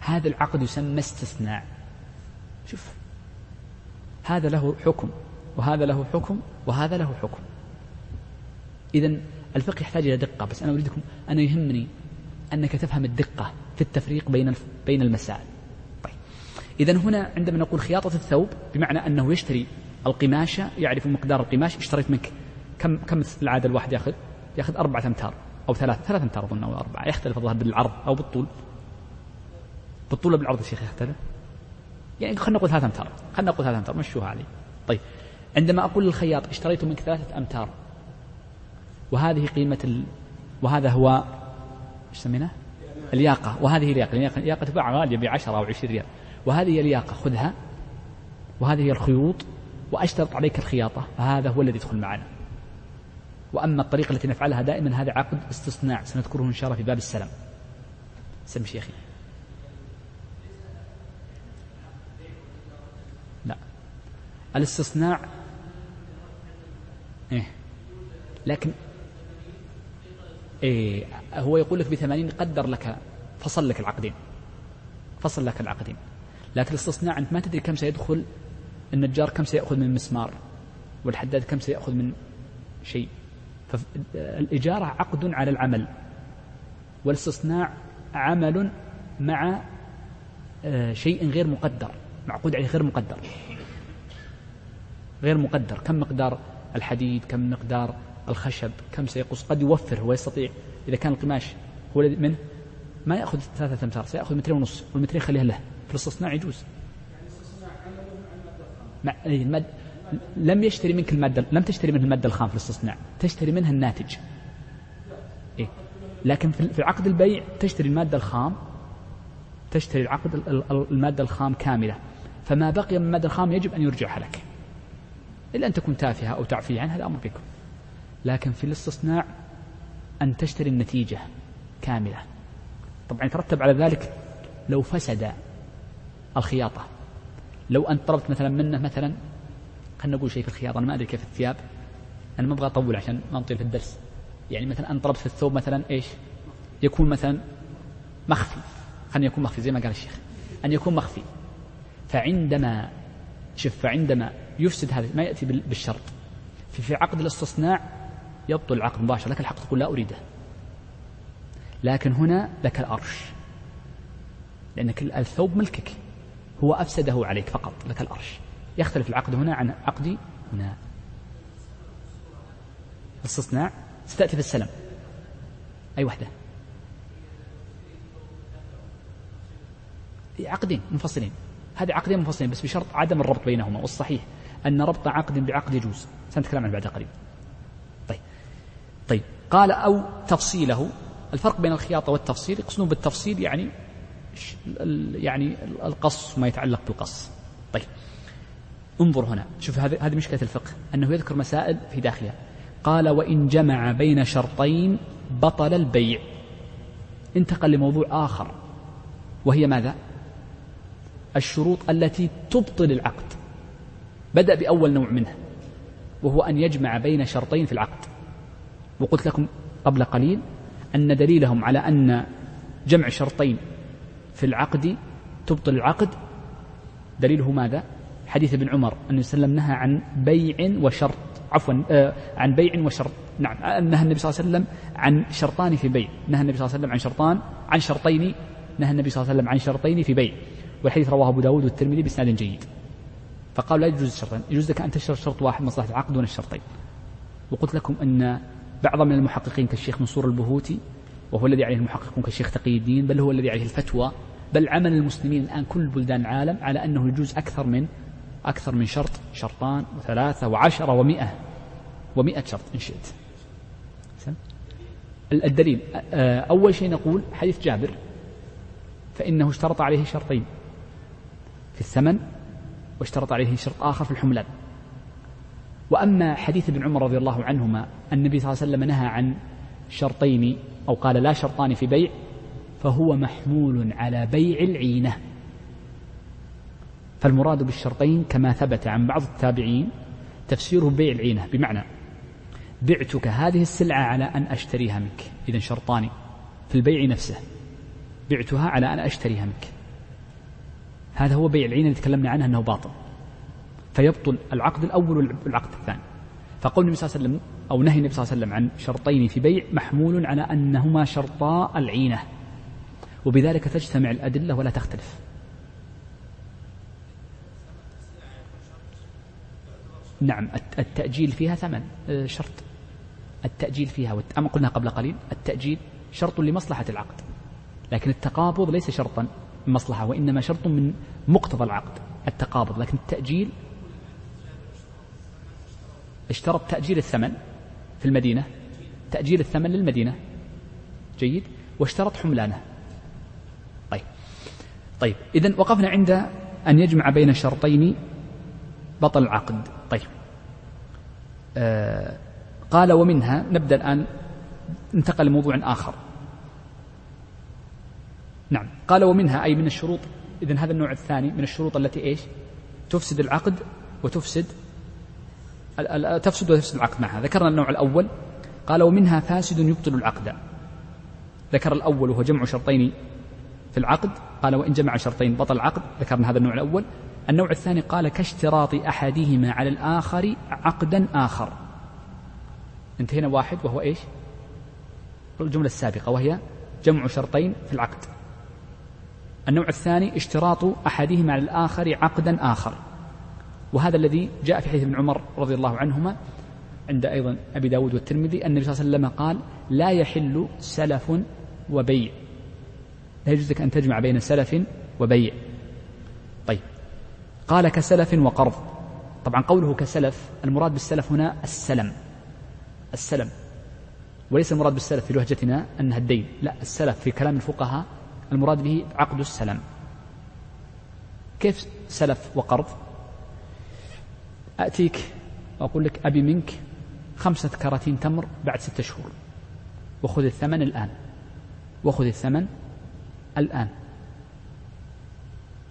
هذا العقد يسمى استثناء. شوف. هذا له حكم وهذا له حكم وهذا له حكم. إذا الفقه يحتاج إلى دقة بس أنا أريدكم أنا يهمني أنك تفهم الدقة في التفريق بين بين المسائل. طيب. إذا هنا عندما نقول خياطة الثوب بمعنى أنه يشتري القماشة يعرف مقدار القماش اشتريت منك كم كم العادة الواحد يأخذ؟ يأخذ أربعة أمتار أو ثلاث ثلاث أمتار أظن أو أربعة يختلف الظاهر بالعرض أو بالطول. بالطول بالعرض يا شيخ يختلف؟ يعني خلينا نقول ثلاثة أمتار خلينا نقول ثلاثة أمتار مشوها علي. طيب. عندما أقول للخياط اشتريت منك ثلاثة أمتار وهذه قيمة ال... وهذا هو إيش سميناه؟ الياقة. وهذه الياقة. الياقة تباع غالية ب 10 أو 20 ريال. وهذه الياقة. خذها. وهذه الخيوط. وأشترط عليك الخياطة. فهذا هو الذي يدخل معنا. وأما الطريقة التي نفعلها دائما هذا عقد استصناع. سنذكره إن شاء الله في باب السلام. سم شيخي. لا. الاستصناع إيه. لكن إيه هو يقول لك بثمانين قدر لك فصل لك العقدين. فصل لك العقدين. لكن الاستصناع أنت ما تدري كم سيدخل النجار كم سيأخذ من مسمار والحداد كم سيأخذ من شيء. فالإجارة عقد على العمل والاستصناع عمل مع آه، شيء غير مقدر معقود عليه غير مقدر. غير مقدر. كم مقدار الحديد؟ كم مقدار الخشب كم سيقص؟ قد يوفر هو يستطيع. إذا كان القماش هو منه ما يأخذ ثلاثة أمتار سيأخذ مترين ونص والمترين خليها له. في الاستصناع يجوز. مع المد... لم يشتري منك المادة لم تشتري منه المادة الخام في الاستصناع تشتري منها الناتج. إيه؟ لكن في عقد البيع تشتري المادة الخام تشتري العقد المادة الخام كاملة. فما بقي من المادة الخام يجب أن يرجعها لك. إلا أن تكون تافهة أو تعفي عنها هذا أمر بكم. لكن في الاستصناع أن تشتري النتيجة كاملة. طبعا يترتب على ذلك لو فسد الخياطة. لو أنت طلبت مثلا منه مثلا خلينا نقول شيء في الخياطة أنا ما أدري كيف الثياب أنا ما أبغى أطول عشان ما نطيل في الدرس. يعني مثلا أنت طلبت في الثوب مثلا إيش؟ يكون مثلا مخفي. خلينا يكون مخفي زي ما قال الشيخ. أن يكون مخفي. فعندما شوف فعندما يفسد هذا ما يأتي بالشرط. في عقد الاستصناع يبطل العقد مباشرة لك الحق تقول لا أريده. لكن هنا لك الأرش. لأنك الثوب ملكك. هو أفسده عليك فقط لك الأرش. يختلف العقد هنا عن عقدي هنا. الاستصناع ستأتي في السلم. أي وحدة؟ عقدين منفصلين. هذه عقدين منفصلين بس بشرط عدم الربط بينهما والصحيح أن ربط عقد بعقد يجوز. سنتكلم عنه بعد قليل طيب قال أو تفصيله. الفرق بين الخياطة والتفصيل يقصدون بالتفصيل يعني يعني القص وما يتعلق بالقص. طيب انظر هنا. شوف هذه مشكلة الفقه أنه يذكر مسائل في داخلها. قال وإن جمع بين شرطين بطل البيع. انتقل لموضوع آخر. وهي ماذا؟ الشروط التي تبطل العقد. بدأ بأول نوع منه وهو أن يجمع بين شرطين في العقد. وقلت لكم قبل قليل أن دليلهم على أن جمع شرطين في العقد تبطل العقد دليله ماذا؟ حديث ابن عمر أن وسلم نهى عن بيع وشرط عفوا آه عن بيع وشرط. نعم نهى النبي صلى الله عليه وسلم عن شرطان في بيع نهى النبي صلى الله عليه وسلم عن شرطان عن شرطين نهى النبي صلى الله عليه وسلم عن شرطين في بيع. والحديث رواه أبو داود والترمذي بإسناد جيد. فقال لا يجوز الشرطين يجوز لك أن تشترط شرط واحد مصلحة العقد دون الشرطين. وقلت لكم أن بعض من المحققين كالشيخ منصور البهوتي وهو الذي عليه المحققون كالشيخ تقي الدين بل هو الذي عليه الفتوى بل عمل المسلمين الآن كل بلدان العالم على أنه يجوز أكثر من أكثر من شرط شرطان وثلاثة وعشرة ومئة ومئة شرط إن شئت. الدليل أول شيء نقول حديث جابر فإنه اشترط عليه شرطين في الثمن واشترط عليه شرط آخر في الحملان. وأما حديث ابن عمر رضي الله عنهما النبي صلى الله عليه وسلم نهى عن شرطين أو قال لا شرطان في بيع فهو محمول على بيع العينة. فالمراد بالشرطين كما ثبت عن بعض التابعين تفسيره بيع العينة. بمعنى بعتك هذه السلعة على أن أشتريها منك. إذا شرطان في البيع نفسه. بعتها على أن أشتريها منك. هذا هو بيع العين اللي تكلمنا عنه أنه باطل. فيبطل العقد الأول والعقد الثاني. فقول النبي صلى الله عليه وسلم أو نهي النبي صلى الله عليه وسلم عن شرطين في بيع محمول على أنهما شرطا العينة. وبذلك تجتمع الأدلة ولا تختلف. نعم التأجيل فيها ثمن آه، شرط. التأجيل فيها أما قلنا قبل قليل التأجيل شرط لمصلحة العقد. لكن التقابض ليس شرطا مصلحة وإنما شرط من مقتضى العقد التقابض. لكن التأجيل اشترط تأجيل الثمن في المدينة تأجيل الثمن للمدينة. جيد؟ واشترط حملانة. طيب. طيب. إذا وقفنا عند أن يجمع بين شرطين بطل العقد. طيب. آه قال ومنها نبدأ الآن انتقل لموضوع آخر. نعم. قال ومنها أي من الشروط إذن هذا النوع الثاني من الشروط التي إيش؟ تفسد العقد وتفسد تفسد وتفسد العقد معها. ذكرنا النوع الأول. قال ومنها فاسد يبطل العقد. ذكر الأول وهو جمع شرطين في العقد. قال وإن جمع شرطين بطل العقد. ذكرنا هذا النوع الأول. النوع الثاني قال كاشتراط أحدهما على الآخر عقدا آخر. انتهينا واحد وهو إيش؟ الجملة السابقة وهي جمع شرطين في العقد. النوع الثاني اشتراط أحدهما على الآخر عقدا آخر. وهذا الذي جاء في حديث ابن عمر رضي الله عنهما عند أيضا أبي داود والترمذي النبي صلى الله عليه وسلم قال لا يحل سلف وبيع. لا يجوز لك أن تجمع بين سلف وبيع. طيب. قال كسلف وقرض. طبعا قوله كسلف المراد بالسلف هنا السلم. السلم. وليس المراد بالسلف في لهجتنا أنها الدين. لا السلف في كلام الفقهاء المراد به عقد السلم. كيف سلف وقرض؟ أتيك وأقول لك أبي منك خمسة كراتين تمر بعد ستة شهور. وخذ الثمن الآن. وخذ الثمن الآن.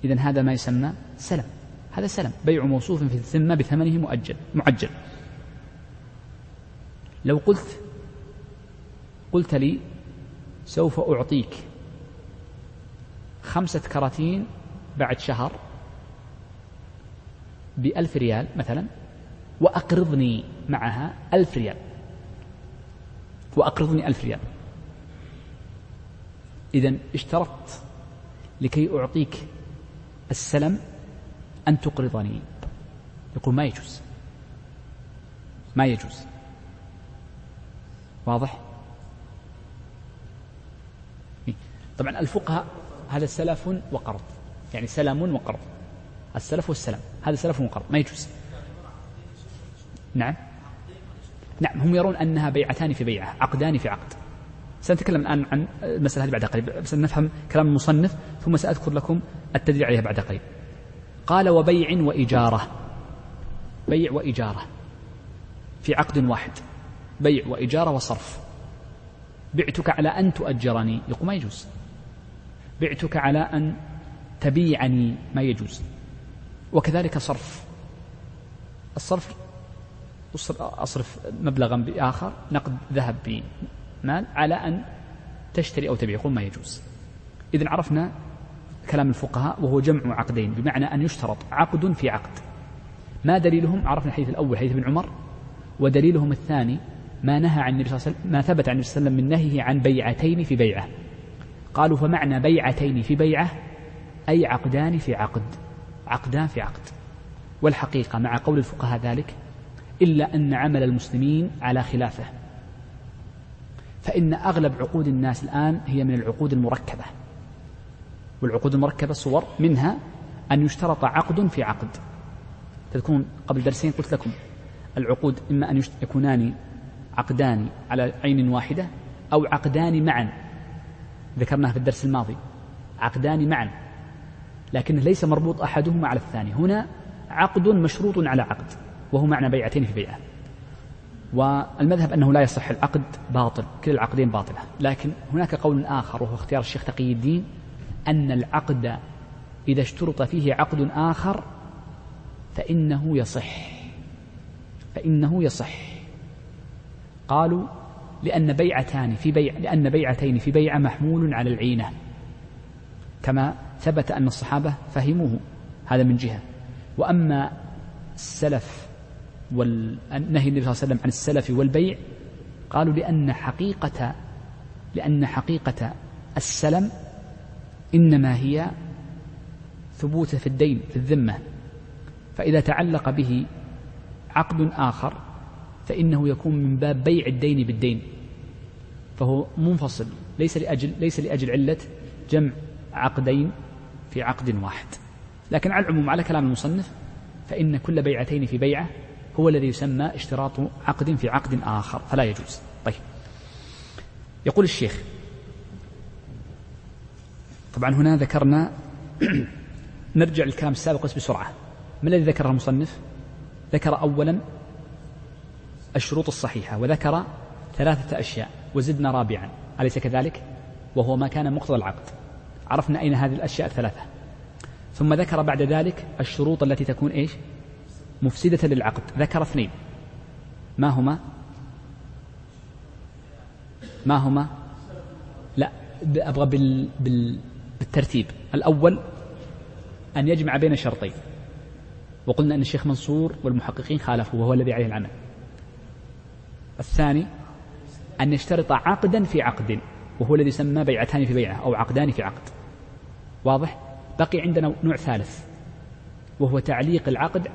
إذا هذا ما يسمى سلم. هذا سلم. بيع موصوف في الذمة بثمنه مؤجل. معجل. لو قلت قلت لي سوف أعطيك خمسة كراتين بعد شهر بألف ريال مثلا وأقرضني معها ألف ريال. وأقرضني ألف ريال. إذا اشترطت لكي أعطيك السلم أن تقرضني. يقول ما يجوز. ما يجوز. واضح؟ طبعا الفقهاء هذا سلف وقرض. يعني سلم وقرض. السلف والسلام هذا سلف وقرض ما يجوز. نعم. نعم هم يرون أنها بيعتان في بيعة عقدان في عقد. سنتكلم الآن عن المسألة هذه بعد قليل سنفهم كلام المصنف ثم سأذكر لكم التدليل عليها بعد قليل. قال وبيع وإجارة. بيع وإجارة. في عقد واحد. بيع وإجارة وصرف. بعتك على أن تؤجرني. يقول ما يجوز. بعتك على أن تبيعني. ما يجوز. وكذلك صرف. الصرف أصرف مبلغا بآخر نقد ذهب بمال على أن تشتري أو تبيع يقول ما يجوز. إذن عرفنا كلام الفقهاء وهو جمع عقدين بمعنى أن يشترط عقد في عقد. ما دليلهم؟ عرفنا الحديث الأول حديث ابن عمر. ودليلهم الثاني ما نهى عن النبي صلى الله عليه وسلم ما ثبت عن النبي صلى الله عليه وسلم من نهيه عن بيعتين في بيعة. قالوا فمعنى بيعتين في بيعة أي عقدان في عقد. عقدان في عقد. والحقيقة مع قول الفقهاء ذلك إلا أن عمل المسلمين على خلافه. فإن أغلب عقود الناس الآن هي من العقود المركبة. والعقود المركبة صور منها أن يشترط عقد في عقد. تذكرون قبل درسين قلت لكم العقود إما أن يكونان عقدان على عين واحدة أو عقدان معا. ذكرناها في الدرس الماضي. عقدان معا. لكنه ليس مربوط أحدهما على الثاني. هنا عقد مشروط على عقد وهو معنى بيعتين في بيعة. والمذهب أنه لا يصح العقد باطل كل العقدين باطلة. لكن هناك قول آخر وهو اختيار الشيخ تقي الدين أن العقد إذا اشترط فيه عقد آخر فإنه يصح. فإنه يصح. قالوا لأن بيعتان في بيع لأن بيعتين في بيعة محمول على العينة كما ثبت أن الصحابة فهموه. هذا من جهة. وأما السلف والنهي النبي صلى الله عليه وسلم عن السلف والبيع قالوا لأن حقيقة لأن حقيقة السلم إنما هي ثبوته في الدين في الذمة. فإذا تعلق به عقد آخر فإنه يكون من باب بيع الدين بالدين. فهو منفصل ليس لأجل ليس لأجل علة جمع عقدين. في عقد واحد. لكن على العموم على كلام المصنف فإن كل بيعتين في بيعة هو الذي يسمى اشتراط عقد في عقد آخر فلا يجوز. طيب. يقول الشيخ طبعا هنا ذكرنا نرجع للكلام السابق بس بسرعة. ما الذي ذكره المصنف؟ ذكر أولا الشروط الصحيحة وذكر ثلاثة أشياء وزدنا رابعا. أليس كذلك؟ وهو ما كان مقتضى العقد. عرفنا أين هذه الأشياء الثلاثة. ثم ذكر بعد ذلك الشروط التي تكون إيش؟ مفسدة للعقد. ذكر اثنين. ما هما؟ ما هما؟ لا أبغى بال... بال... بالترتيب. الأول أن يجمع بين شرطين. وقلنا أن الشيخ منصور والمحققين خالفوا وهو الذي عليه العمل. الثاني أن يشترط عقدا في عقد وهو الذي يسمى بيعتان في بيعة أو عقدان في عقد. واضح؟ بقي عندنا نوع ثالث وهو تعليق العقد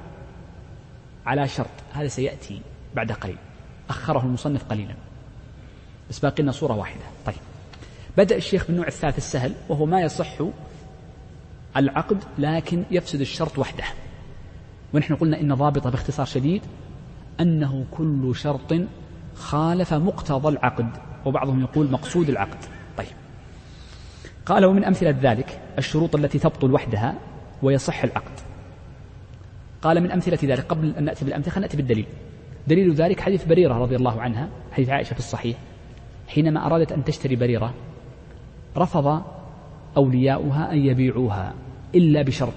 على شرط. هذا سيأتي بعد قليل. أخره المصنف قليلا. بس باقي لنا صورة واحدة. طيب. بدأ الشيخ بالنوع الثالث السهل وهو ما يصح العقد لكن يفسد الشرط وحده. ونحن قلنا إن ضابطه باختصار شديد أنه كل شرط خالف مقتضى العقد وبعضهم يقول مقصود العقد. قال ومن أمثلة ذلك الشروط التي تبطل وحدها ويصح العقد. قال من أمثلة ذلك قبل أن نأتي بالأمثلة خلينا نأتي بالدليل. دليل ذلك حديث بريرة رضي الله عنها حديث عائشة في الصحيح حينما أرادت أن تشتري بريرة رفض أولياؤها أن يبيعوها إلا بشرط.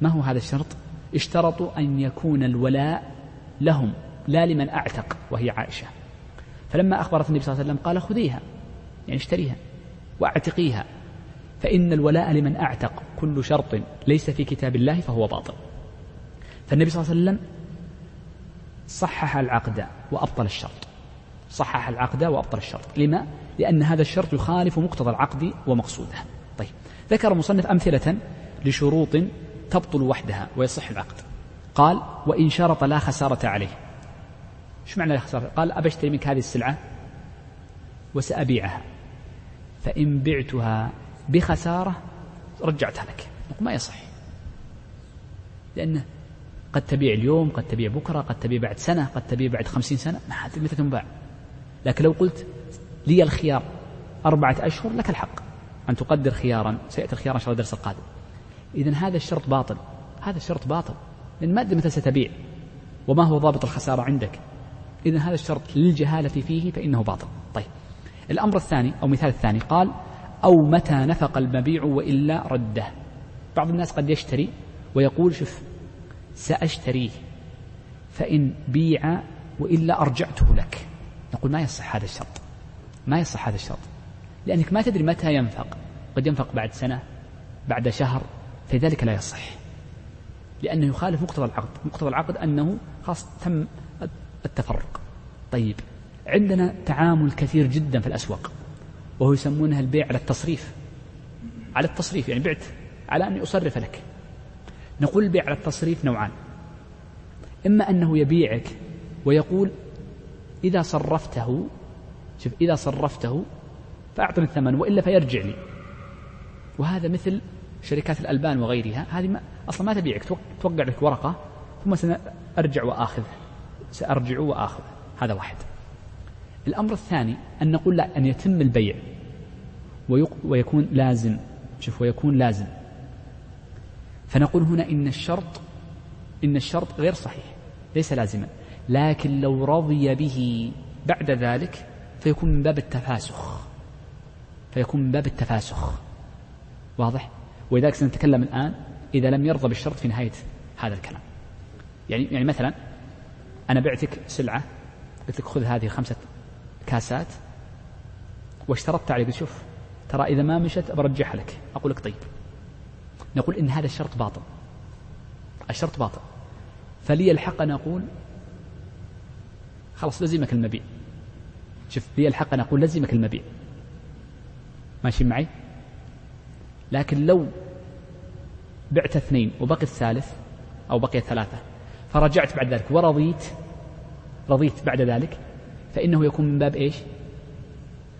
ما هو هذا الشرط؟ اشترطوا أن يكون الولاء لهم لا لمن أعتق وهي عائشة. فلما أخبرت النبي صلى الله عليه وسلم قال خذيها يعني اشتريها. واعتقيها. فإن الولاء لمن أعتق كل شرط ليس في كتاب الله فهو باطل. فالنبي صلى الله عليه وسلم صحح العقد وأبطل الشرط. صحح العقد وأبطل الشرط. لما؟ لأن هذا الشرط يخالف مقتضى العقد ومقصوده. طيب ذكر المصنف أمثلة لشروط تبطل وحدها ويصح العقد. قال وإن شرط لا خسارة عليه. إيش معنى لا خسارة؟ قال أبى أشتري منك هذه السلعة وسأبيعها. فإن بعتها بخسارة رجعتها لك. ما يصح. لأنه قد تبيع اليوم قد تبيع بكرة قد تبيع بعد سنة قد تبيع بعد خمسين سنة ما متى تنباع لكن لو قلت لي الخيار أربعة أشهر لك الحق أن تقدر خيارا. سيأتي الخيار إن شاء الله الدرس القادم. إذا هذا الشرط باطل. هذا الشرط باطل. لأن ما متى ستبيع وما هو ضابط الخسارة عندك. إذا هذا الشرط للجهالة فيه فإنه باطل. طيب. الأمر الثاني أو مثال الثاني قال أو متى نفق المبيع وإلا رده. بعض الناس قد يشتري ويقول شوف سأشتريه فإن بيع وإلا أرجعته لك. نقول ما يصح هذا الشرط. ما يصح هذا الشرط. لأنك ما تدري متى ينفق. قد ينفق بعد سنة بعد شهر فلذلك لا يصح. لأنه يخالف مقتضى العقد. مقتضى العقد أنه خاص تم التفرق. طيب. عندنا تعامل كثير جدا في الأسواق وهو يسمونها البيع على التصريف. على التصريف يعني بعت على أني أصرف لك. نقول البيع على التصريف نوعان. إما أنه يبيعك ويقول إذا صرفته شوف إذا صرفته فأعطني الثمن وإلا فيرجع لي. وهذا مثل شركات الألبان وغيرها. هذه ما أصلا ما تبيعك توقع لك ورقة ثم سأرجع وآخذ سأرجع وآخذ هذا واحد. الأمر الثاني أن نقول لا أن يتم البيع ويكون لازم. شوف ويكون لازم. فنقول هنا إن الشرط إن الشرط غير صحيح ليس لازما. لكن لو رضي به بعد ذلك فيكون من باب التفاسخ. فيكون من باب التفاسخ. واضح؟ ولذلك سنتكلم الآن إذا لم يرضى بالشرط في نهاية هذا الكلام. يعني يعني مثلا أنا بعتك سلعة قلت لك خذ هذه خمسة كاسات. واشترطت عليه شوف ترى إذا ما مشت برجعها لك. أقول لك طيب. نقول إن هذا الشرط باطل. الشرط باطل. فلي الحق أن أقول خلاص لزمك المبيع. شوف لي الحق أن أقول لزمك المبيع. ماشي معي؟ لكن لو بعت اثنين وبقي الثالث أو بقي ثلاثة فرجعت بعد ذلك ورضيت رضيت بعد ذلك فإنه يكون من باب إيش؟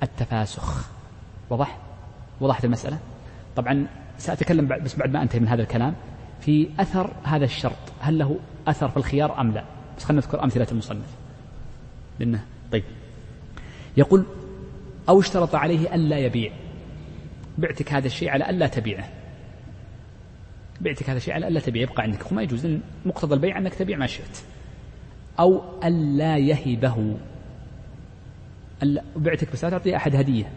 التفاسخ. وضح وضحت المسألة؟ طبعا سأتكلم بس بعد ما أنتهي من هذا الكلام. في أثر هذا الشرط هل له أثر في الخيار أم لا؟ بس خلينا نذكر أمثلة المصنف. لأنه طيب. يقول أو اشترط عليه ألا يبيع. بعتك هذا الشيء على ألا تبيعه. بعتك هذا الشيء على ألا تبيع. يبقى عندك. وما يجوز. مقتضى البيع أنك تبيع ما شئت. أو ألا يهبه. بعتك بس لا تعطي أحد هدية.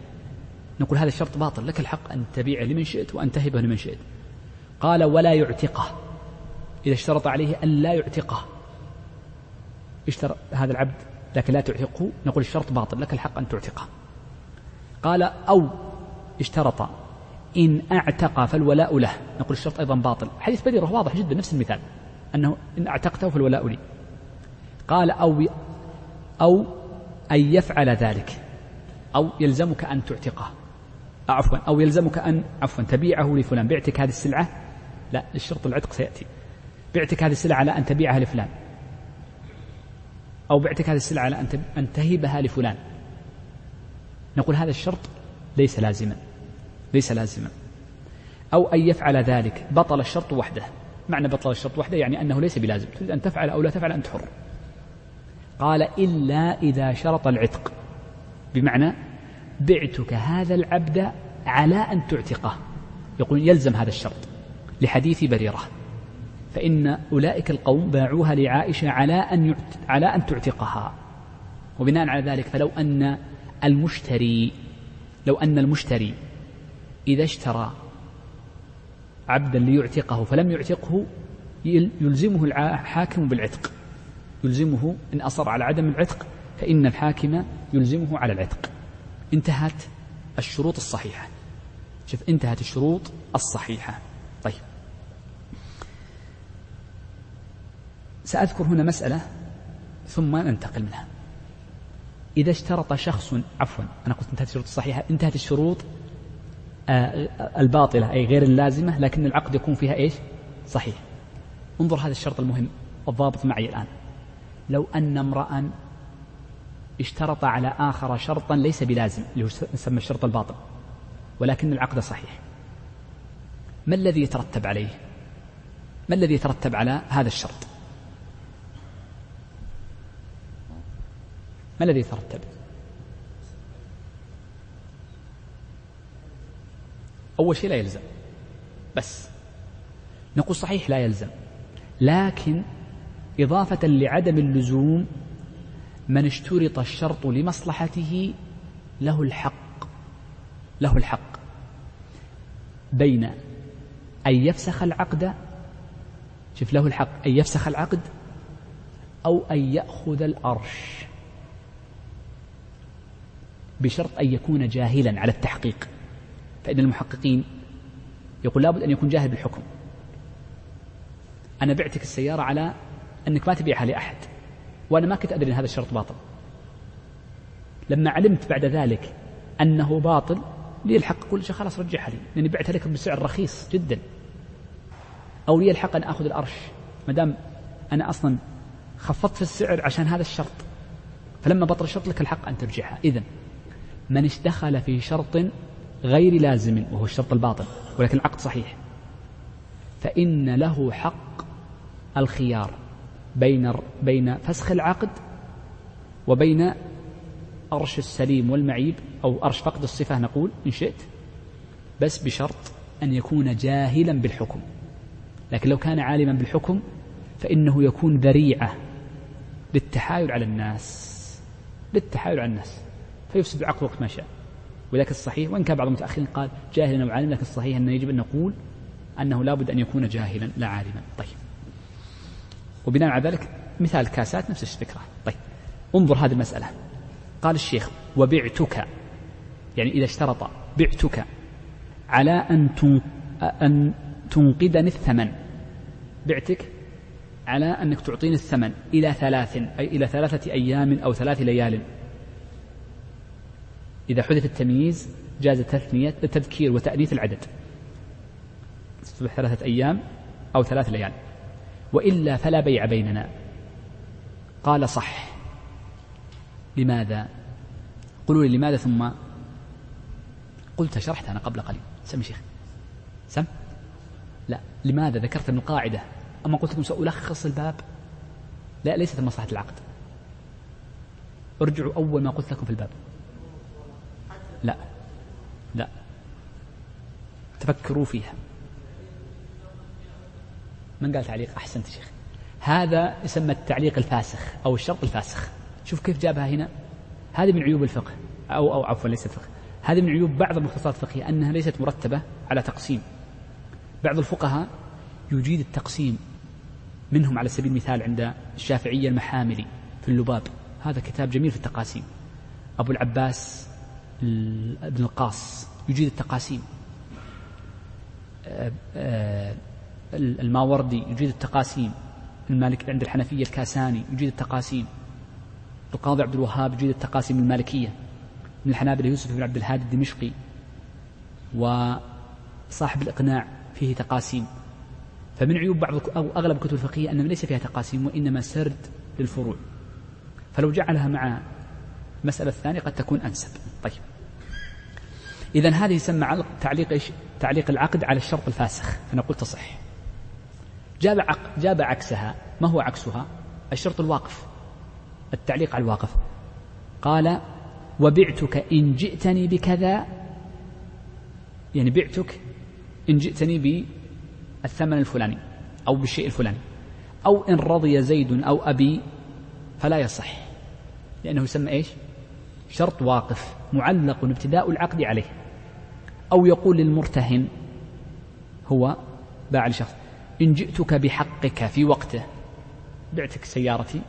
نقول هذا الشرط باطل لك الحق أن تبيع لمن شئت وأن تهبه لمن شئت. قال ولا يعتقه. إذا اشترط عليه أن لا يعتقه. اشترى هذا العبد لكن لا تعتقه. نقول الشرط باطل لك الحق أن تعتقه. قال أو اشترط إن أعتق فالولاء له. نقول الشرط أيضا باطل. حديث بدير واضح جدا نفس المثال أنه إن أعتقته فالولاء لي. قال أو أو أن يفعل ذلك. أو يلزمك أن تعتقه. عفوا. أو يلزمك أن عفوا تبيعه لفلان. بعتك هذه السلعة؟ لا الشرط العتق سيأتي. بعتك هذه السلعة على أن تبيعها لفلان. أو بعتك هذه السلعة على أن تهبها لفلان. نقول هذا الشرط ليس لازما. ليس لازما. أو أن يفعل ذلك. بطل الشرط وحده. معنى بطل الشرط وحده يعني أنه ليس بلازم. تريد أن تفعل أو لا تفعل أنت حر. قال إلا إذا شرط العتق. بمعنى بعتك هذا العبد على أن تعتقه. يقول يلزم هذا الشرط لحديث بريرة. فإن أولئك القوم باعوها لعائشة على أن على أن تعتقها. وبناء على ذلك فلو أن المشتري لو أن المشتري إذا اشترى عبدا ليعتقه فلم يعتقه يلزمه الحاكم بالعتق. يلزمه إن أصر على عدم العتق فإن الحاكم يلزمه على العتق. انتهت الشروط الصحيحة. شوف انتهت الشروط الصحيحة. طيب. سأذكر هنا مسألة ثم ننتقل منها. إذا اشترط شخص عفوا أنا قلت انتهت الشروط الصحيحة انتهت الشروط آه، الباطلة أي غير اللازمة لكن العقد يكون فيها إيش؟ صحيح. انظر هذا الشرط المهم الضابط معي الآن. لو أن امرأ اشترط على آخر شرطا ليس بلازم اللي هو يسمى الشرط الباطل ولكن العقد صحيح. ما الذي يترتب عليه؟ ما الذي يترتب على هذا الشرط؟ ما الذي يترتب؟ أول شيء لا يلزم بس نقول صحيح لا يلزم لكن إضافة لعدم اللزوم من اشترط الشرط لمصلحته له الحق له الحق. بين أن يفسخ العقد شوف له الحق أن يفسخ العقد أو أن يأخذ الأرش. بشرط أن يكون جاهلا على التحقيق. فإن المحققين يقول لابد أن يكون جاهل بالحكم. أنا بعتك السيارة على أنك ما تبيعها لأحد. وأنا ما كنت أدري أن هذا الشرط باطل. لما علمت بعد ذلك أنه باطل لي الحق أقول خلاص رجعها لي لأني بعتها لك بسعر رخيص جدا. أو لي الحق أن أخذ الأرش ما دام أنا أصلا خفضت في السعر عشان هذا الشرط. فلما بطل الشرط لك الحق أن ترجعها. إذا من دخل في شرط غير لازم وهو الشرط الباطل ولكن العقد صحيح فإن له حق الخيار. بين بين فسخ العقد وبين أرش السليم والمعيب أو أرش فقد الصفة نقول إن شئت بس بشرط أن يكون جاهلا بالحكم. لكن لو كان عالما بالحكم فإنه يكون ذريعة للتحايل على الناس للتحايل على الناس. فيفسد العقد وقت ما شاء. ولكن الصحيح وإن كان بعض المتأخرين قال جاهلا أو عالما لكن الصحيح أنه يجب أن نقول أنه لابد أن يكون جاهلا لا عالما. طيب. وبناء على ذلك مثال كاسات نفس الفكرة. طيب انظر هذه المسألة. قال الشيخ وبعتك. يعني إذا اشترط بعتك على أن أن تنقذني الثمن. بعتك على أنك تعطيني الثمن إلى ثلاث أي إلى ثلاثة أيام أو ثلاث ليال. إذا حدث التمييز جاز تثنية التذكير وتأنيث العدد. ثلاثة أيام أو ثلاث ليال. وإلا فلا بيع بيننا. قال صح. لماذا؟ قولوا لي لماذا ثم؟ قلت شرحت أنا قبل قليل. سم شيخ. سم؟ لا. لماذا ذكرت من القاعدة؟ أما قلت لكم سألخص الباب. لا ليست مصلحة العقد. ارجعوا أول ما قلت لكم في الباب. لا. لا. تفكروا فيها. من قال تعليق أحسنت شيخ؟ هذا يسمى التعليق الفاسخ أو الشرط الفاسخ. شوف كيف جابها هنا. هذه من عيوب الفقه أو أو عفوا ليست الفقه هذه من عيوب بعض المختصات الفقهية أنها ليست مرتبة على تقسيم. بعض الفقهاء يجيد التقسيم منهم على سبيل المثال عند الشافعية المحاملي في اللباب. هذا كتاب جميل في التقاسيم. أبو العباس ابن القاص يجيد التقاسيم. آه، آه، الماوردي يجيد التقاسيم. المالك عند الحنفية الكاساني يجيد التقاسيم. القاضي عبد الوهاب يجيد التقاسيم المالكية. من الحنابلة يوسف بن عبد الهادي الدمشقي. وصاحب الإقناع فيه تقاسيم. فمن عيوب بعض أو أغلب الكتب الفقهية أنها ليس فيها تقاسيم وإنما سرد للفروع. فلو جعلها مع المسألة الثانية قد تكون أنسب. طيب. إذا هذه يسمى تعليق إيش؟ تعليق العقد على الشرط الفاسخ. فنقول تصح. جاب عق جاب عكسها. ما هو عكسها؟ الشرط الواقف. التعليق على الواقف. قال وبعتك إن جئتني بكذا. يعني بعتك إن جئتني بالثمن الفلاني أو بالشيء الفلاني. أو إن رضي زيد أو أبي فلا يصح. لأنه يسمى إيش؟ شرط واقف معلق ابتداء العقد عليه. أو يقول للمرتهن هو باع لشخص. إن جئتك بحقك في وقته. بعتك سيارتي.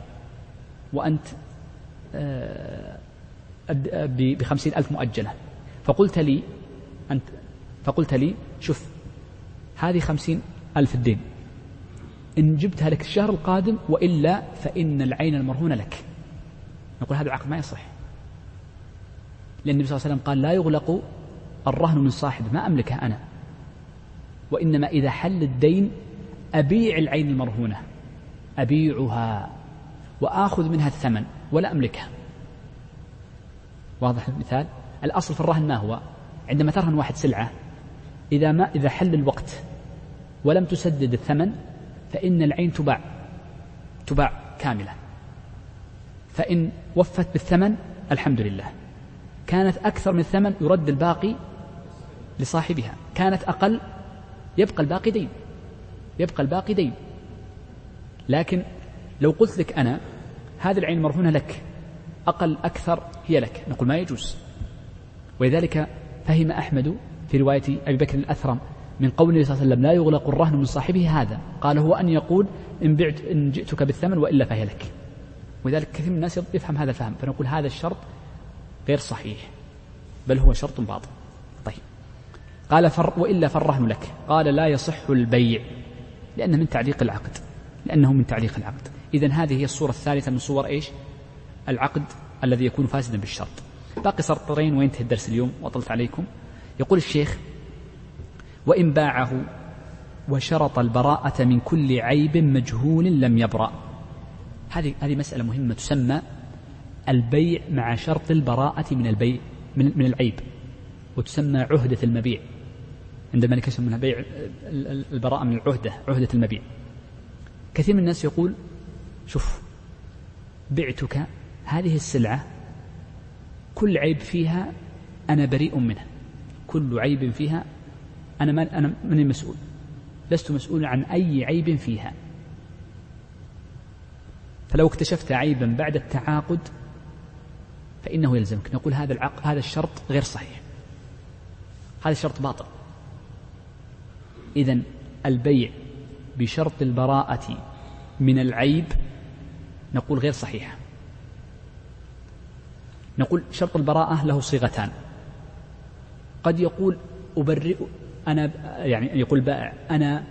وأنت آه، بخمسين ألف مؤجلة. فقلت لي أنت فقلت لي شوف هذه خمسين ألف الدين إن جبتها لك الشهر القادم وإلا فإن العين المرهونة لك. نقول هذا العقد ما يصح. لأن النبي صلى الله عليه وسلم قال لا يغلق الرهن من صاحبه ما أملكه أنا. وإنما إذا حل الدين أبيع العين المرهونة. أبيعها وآخذ منها الثمن ولا أملكها. واضح المثال؟ الأصل في الرهن ما هو؟ عندما ترهن واحد سلعة إذا ما إذا حل الوقت ولم تسدد الثمن فإن العين تباع تباع كاملة. فإن وفت بالثمن الحمد لله. كانت أكثر من الثمن يرد الباقي لصاحبها. كانت أقل يبقى الباقي دين. يبقى الباقي دين. لكن لو قلت لك أنا هذه العين مرهونة لك. أقل أكثر هي لك. نقول ما يجوز. ولذلك فهم أحمد في رواية أبي بكر الأثرم من قول النبي صلى الله عليه وسلم لا يغلق الرهن من صاحبه هذا. قال هو أن يقول إن, بعت إن جئتك بالثمن وإلا فهي لك. ولذلك كثير من الناس يفهم هذا الفهم فنقول هذا الشرط غير صحيح. بل هو شرط باطل. طيب. قال فر وإلا فالرهن لك. قال لا يصح البيع. لأنه من تعليق العقد لأنه من تعليق العقد. إذا هذه هي الصورة الثالثة من صور إيش؟ العقد الذي يكون فاسدا بالشرط. باقي سطرين وينتهي الدرس اليوم وأطلت عليكم. يقول الشيخ وإن باعه وشرط البراءة من كل عيب مجهول لم يبرأ. هذه هذه مسألة مهمة تسمى البيع مع شرط البراءة من البيع من, من العيب وتسمى عهدة المبيع. عند الملك يسمونها بيع البراءة من العهدة عهدة المبيع. كثير من الناس يقول شوف بعتك هذه السلعة كل عيب فيها أنا بريء منه كل عيب فيها أنا من أنا من المسؤول لست مسؤولا عن أي عيب فيها. فلو اكتشفت عيبا بعد التعاقد فإنه يلزمك. نقول هذا العقد هذا الشرط غير صحيح. هذا الشرط باطل. إذا البيع بشرط البراءة من العيب نقول غير صحيحة نقول شرط البراءة له صيغتان. قد يقول أبرئ أنا يعني يقول بائع أنا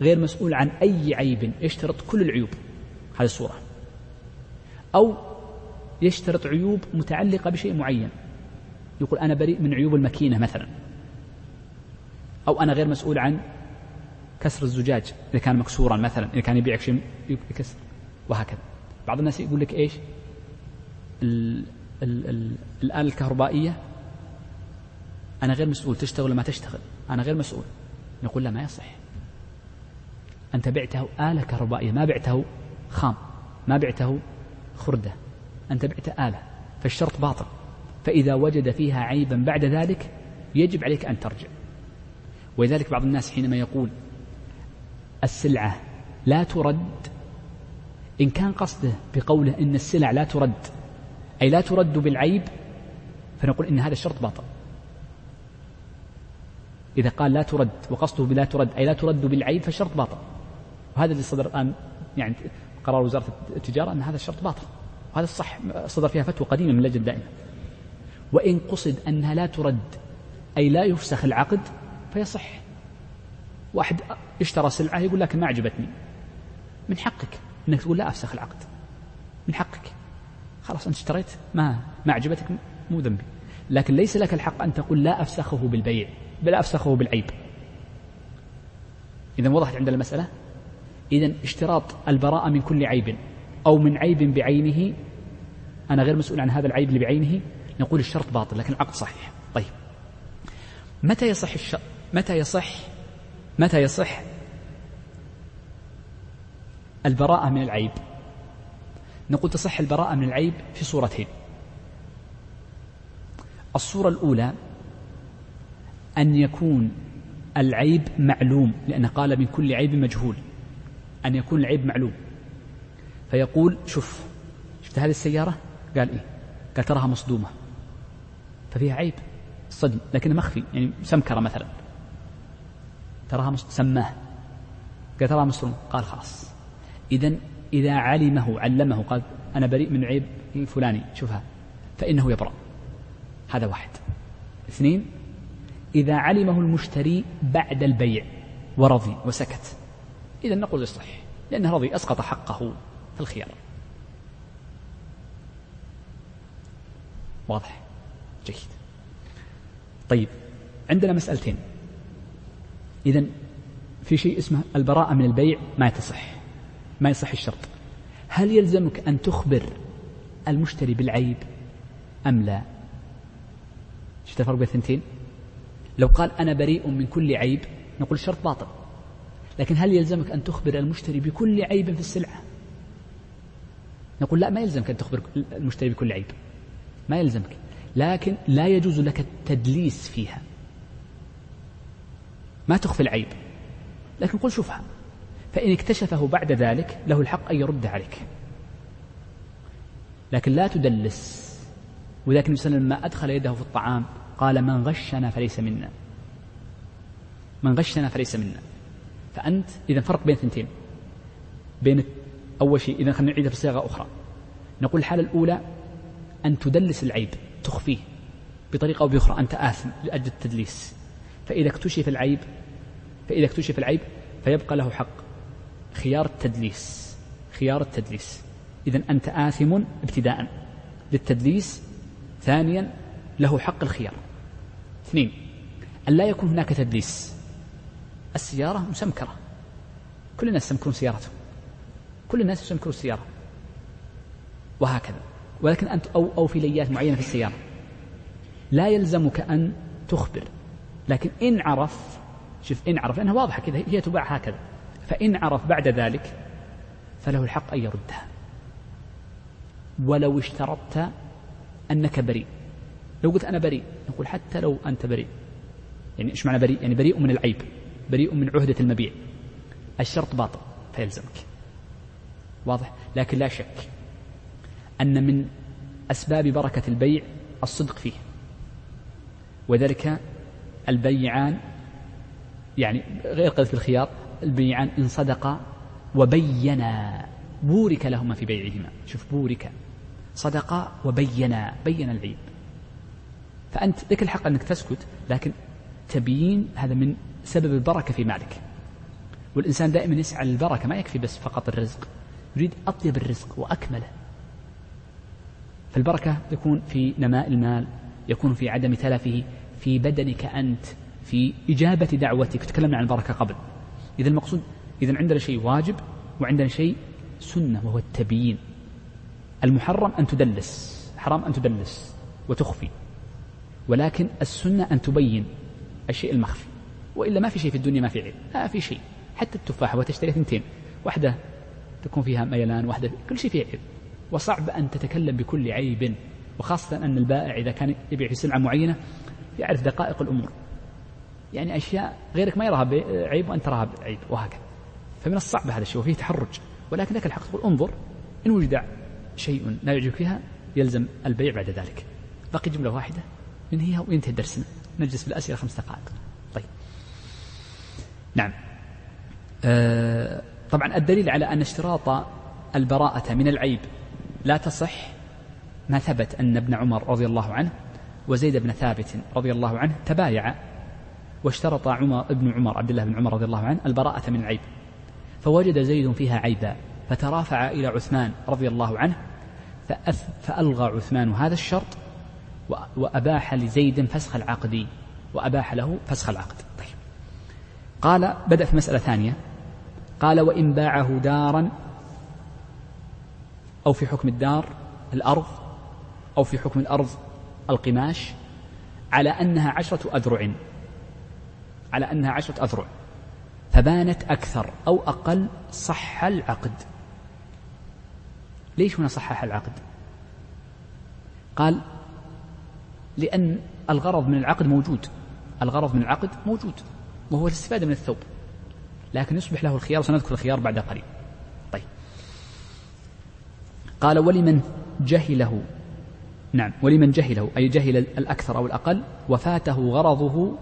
غير مسؤول عن أي عيب يشترط كل العيوب. هذه الصورة. أو يشترط عيوب متعلقة بشيء معين. يقول أنا بريء من عيوب الماكينة مثلا. أو أنا غير مسؤول عن كسر الزجاج إذا كان مكسورا مثلا إذا كان يبيعك شيء يكسر. وهكذا. بعض الناس يقول لك إيش؟ ال ال ال الآلة الكهربائية أنا غير مسؤول تشتغل ولا ما تشتغل؟ أنا غير مسؤول. نقول لا ما يصح. أنت بعته آلة كهربائية ما بعته خام ما بعته خردة. أنت بعت آلة فالشرط باطل. فإذا وجد فيها عيبا بعد ذلك يجب عليك أن ترجع. ولذلك بعض الناس حينما يقول السلعة لا ترد إن كان قصده بقوله إن السلع لا ترد أي لا ترد بالعيب فنقول إن هذا الشرط باطل. إذا قال لا ترد وقصده بلا ترد أي لا ترد بالعيب فالشرط باطل. وهذا اللي صدر الآن يعني قرار وزارة التجارة أن هذا الشرط باطل. وهذا الصح صدر فيها فتوى قديمة من اللجنة الدائمة. وإن قصد أنها لا ترد أي لا يفسخ العقد فيصح. واحد اشترى سلعة يقول لك ما عجبتني. من حقك أنك تقول لا أفسخ العقد. من حقك. خلاص أنت اشتريت. ما ما عجبتك مو ذنبي. لكن ليس لك الحق أن تقول لا أفسخه بالبيع بل أفسخه بالعيب. إذا وضحت عندنا المسألة؟ إذا اشتراط البراءة من كل عيب أو من عيب بعينه أنا غير مسؤول عن هذا العيب اللي بعينه نقول الشرط باطل لكن العقد صحيح. طيب. متى يصح متى يصح؟ متى يصح؟ البراءة من العيب. نقول تصح البراءة من العيب في صورتين. الصورة الأولى أن يكون العيب معلوم لأنه قال من كل عيب مجهول. أن يكون العيب معلوم. فيقول شوف شفت هذه السيارة؟ قال إيه؟ قال تراها مصدومة. ففيها عيب صدم لكنه مخفي يعني سمكرة مثلا. تراها سماه. قال تراها مصدومة قال خلاص. إذا إذا علمه علمه قال أنا بريء من عيب فلاني شوفها. فإنه يبرأ. هذا واحد. اثنين إذا علمه المشتري بعد البيع ورضي وسكت. إذا نقول يصح لأنه رضي أسقط حقه في الخيار. واضح؟ جيد. طيب عندنا مسألتين. إذا في شيء اسمه البراءة من البيع ما تصح ما يصح الشرط. هل يلزمك أن تخبر المشتري بالعيب أم لا؟ شفت الفرق بين الثنتين؟ لو قال أنا بريء من كل عيب نقول الشرط باطل. لكن هل يلزمك أن تخبر المشتري بكل عيب في السلعة؟ نقول لا ما يلزمك أن تخبر المشتري بكل عيب. ما يلزمك. لكن لا يجوز لك التدليس فيها. ما تخفي العيب. لكن قل شوفها. فإن اكتشفه بعد ذلك له الحق أن يرد عليك. لكن لا تدلس. وذلك النبي صلى الله عليه وسلم لما أدخل يده في الطعام قال من غشنا فليس منا. من غشنا فليس منا. فأنت إذا فرق بين ثنتين. بين أول شيء إذا خلينا نعيدها بصيغة أخرى. نقول الحالة الأولى أن تدلس العيب تخفيه. بطريقة أو بأخرى أنت آثم لأجل التدليس. فإذا اكتشف العيب فإذا اكتشف العيب فيبقى له حق. خيار التدليس. خيار التدليس. إذا أنت آثم ابتداء للتدليس. ثانيا له حق الخيار. اثنين أن لا يكون هناك تدليس. السيارة مسمكرة. كل الناس يسمكرون سيارتهم. كل الناس يسمكرون السيارة. وهكذا. ولكن أنت أو أو في ليات معينة في السيارة. لا يلزمك أن تخبر. لكن إن عرف شوف إن عرف لأنها واضحة كذا هي تباع هكذا. فإن عرف بعد ذلك فله الحق أن يردها. ولو اشترطت أنك بريء. لو قلت أنا بريء نقول حتى لو أنت بريء. يعني إيش معنى بريء؟ يعني بريء من العيب بريء من عهدة المبيع. الشرط باطل فيلزمك. واضح؟ لكن لا شك أن من أسباب بركة البيع الصدق فيه. وذلك البيعان يعني غير قذف الخيار البيعان إن صدقا وبينا بورك لهما في بيعهما. شوف بورك. صدقا وبينا بين العيب. فأنت لك الحق أنك تسكت لكن تبيين هذا من سبب البركة في مالك. والإنسان دائما يسعى للبركة ما يكفي بس فقط الرزق. يريد أطيب الرزق وأكمله. فالبركة تكون في نماء المال يكون في عدم تلفه في بدنك أنت. في إجابة دعوتك. تكلمنا عن البركة قبل. إذا المقصود إذا عندنا شيء واجب وعندنا شيء سنة وهو التبيين. المحرم أن تدلس حرام أن تدلس وتخفي. ولكن السنة أن تبين الشيء المخفي. وإلا ما في شيء في الدنيا ما في عيب ما في شيء. حتى التفاحة وتشتري ثنتين واحدة تكون فيها ميلان واحدة كل شيء فيه عيب وصعب أن تتكلم بكل عيب وخاصة أن البائع إذا كان يبيع في سلعة معينة يعرف دقائق الأمور. يعني أشياء غيرك ما يراها عيب وأنت تراها عيب وهكذا. فمن الصعب هذا الشيء وفيه تحرج. ولكن لك الحق تقول انظر إن وجد شيء لا يعجبك فيها يلزم البيع بعد ذلك. بقي جملة واحدة ننهيها وينتهي درسنا نجلس بالأسئلة خمس دقائق. طيب. نعم. آه طبعا الدليل على أن اشتراط البراءة من العيب لا تصح ما ثبت أن ابن عمر رضي الله عنه وزيد بن ثابت رضي الله عنه تبايع واشترط عمر ابن عمر عبد الله بن عمر رضي الله عنه البراءة من العيب فوجد زيد فيها عيبا فترافع إلى عثمان رضي الله عنه فألغى عثمان هذا الشرط وأباح لزيد فسخ العقد وأباح له فسخ العقد. طيب. قال بدأ في مسألة ثانية. قال وإن باعه دارا أو في حكم الدار الأرض أو في حكم الأرض القماش على أنها عشرة أذرع. على أنها عشرة أذرع. فبانت أكثر أو أقل صح العقد. ليش هنا صحح العقد؟ قال لأن الغرض من العقد موجود. الغرض من العقد موجود وهو الاستفادة من الثوب. لكن يصبح له الخيار سنذكر الخيار بعد قليل. طيب. قال ولمن جهله. نعم ولمن جهله أي جهل الأكثر أو الأقل وفاته غرضه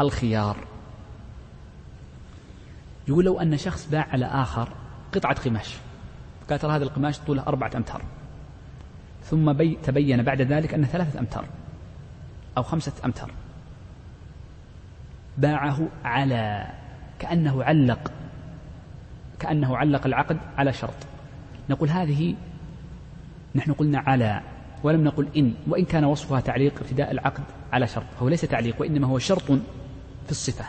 الخيار. يقول لو أن شخص باع على آخر قطعة قماش قال ترى هذا القماش طوله أربعة أمتار ثم بي تبين بعد ذلك أنه ثلاثة أمتار أو خمسة أمتار. باعه على كأنه علق كأنه علق العقد على شرط. نقول هذه نحن قلنا على ولم نقل إن وإن كان وصفها تعليق ابتداء العقد على شرط هو ليس تعليق وإنما هو شرط في الصفة.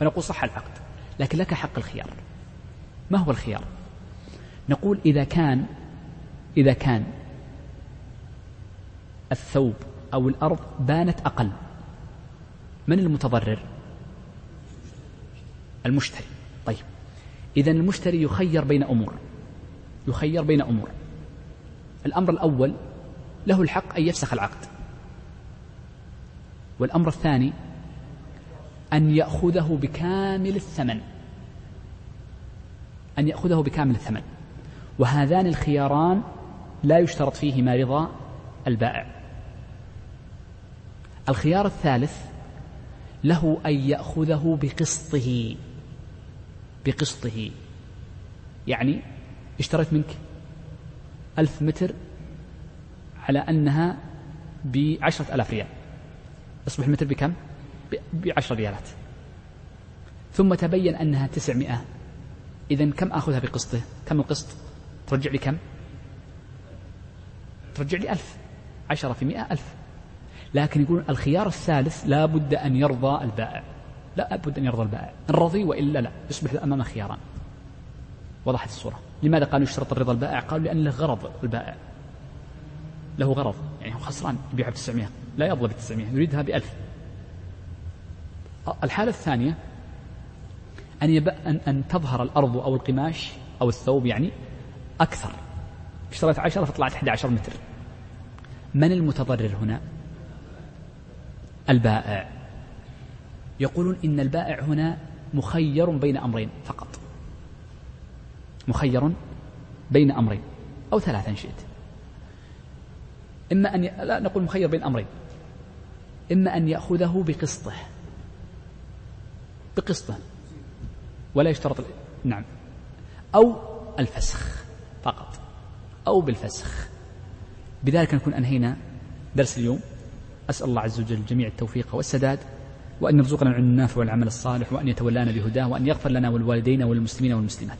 فنقول صح العقد لكن لك حق الخيار. ما هو الخيار؟ نقول إذا كان إذا كان الثوب أو الأرض بانت أقل من المتضرر؟ المشتري. طيب. إذا المشتري يخير بين أمور يخير بين أمور. الأمر الأول له الحق أن يفسخ العقد. والأمر الثاني أن يأخذه بكامل الثمن. أن يأخذه بكامل الثمن. وهذان الخياران لا يشترط فيهما رضا البائع. الخيار الثالث له أن يأخذه بقسطه. بقسطه. يعني اشتريت منك ألف متر على أنها بعشرة ألاف ريال. يصبح المتر بكم؟ بعشر ريالات. ثم تبين أنها تسعمائة. إذا كم آخذها بقسطه كم القسط؟ ترجع لي كم؟ ترجع لي ألف. عشرة في مئة ألف. لكن يقول الخيار الثالث لا بد أن يرضى البائع. لا بد أن يرضى البائع. إن رضي وإلا لا. يصبح أمام خياران. وضحت الصورة. لماذا قالوا يشترط الرضا البائع؟ قالوا لأن له غرض البائع. له غرض. يعني هو خسران يبيعها ب 900 لا يرضى ب 900 يريدها ب 1000 الحالة الثانية أن, يب... أن أن تظهر الأرض أو القماش أو الثوب يعني أكثر. اشتريت عشرة فطلعت 11 متر. من المتضرر هنا؟ البائع. يقولون إن البائع هنا مخير بين أمرين فقط. مخير بين أمرين أو ثلاثة إن شئت. إما أن ي... لا نقول مخير بين أمرين. إما أن يأخذه بقسطه. بقسطه ولا يشترط نعم. أو الفسخ فقط. أو بالفسخ. بذلك نكون أنهينا درس اليوم. أسأل الله عز وجل الجميع التوفيق والسداد وأن يرزقنا العلم النافع والعمل الصالح وأن يتولانا بهداه وأن يغفر لنا والوالدين والمسلمين والمسلمات.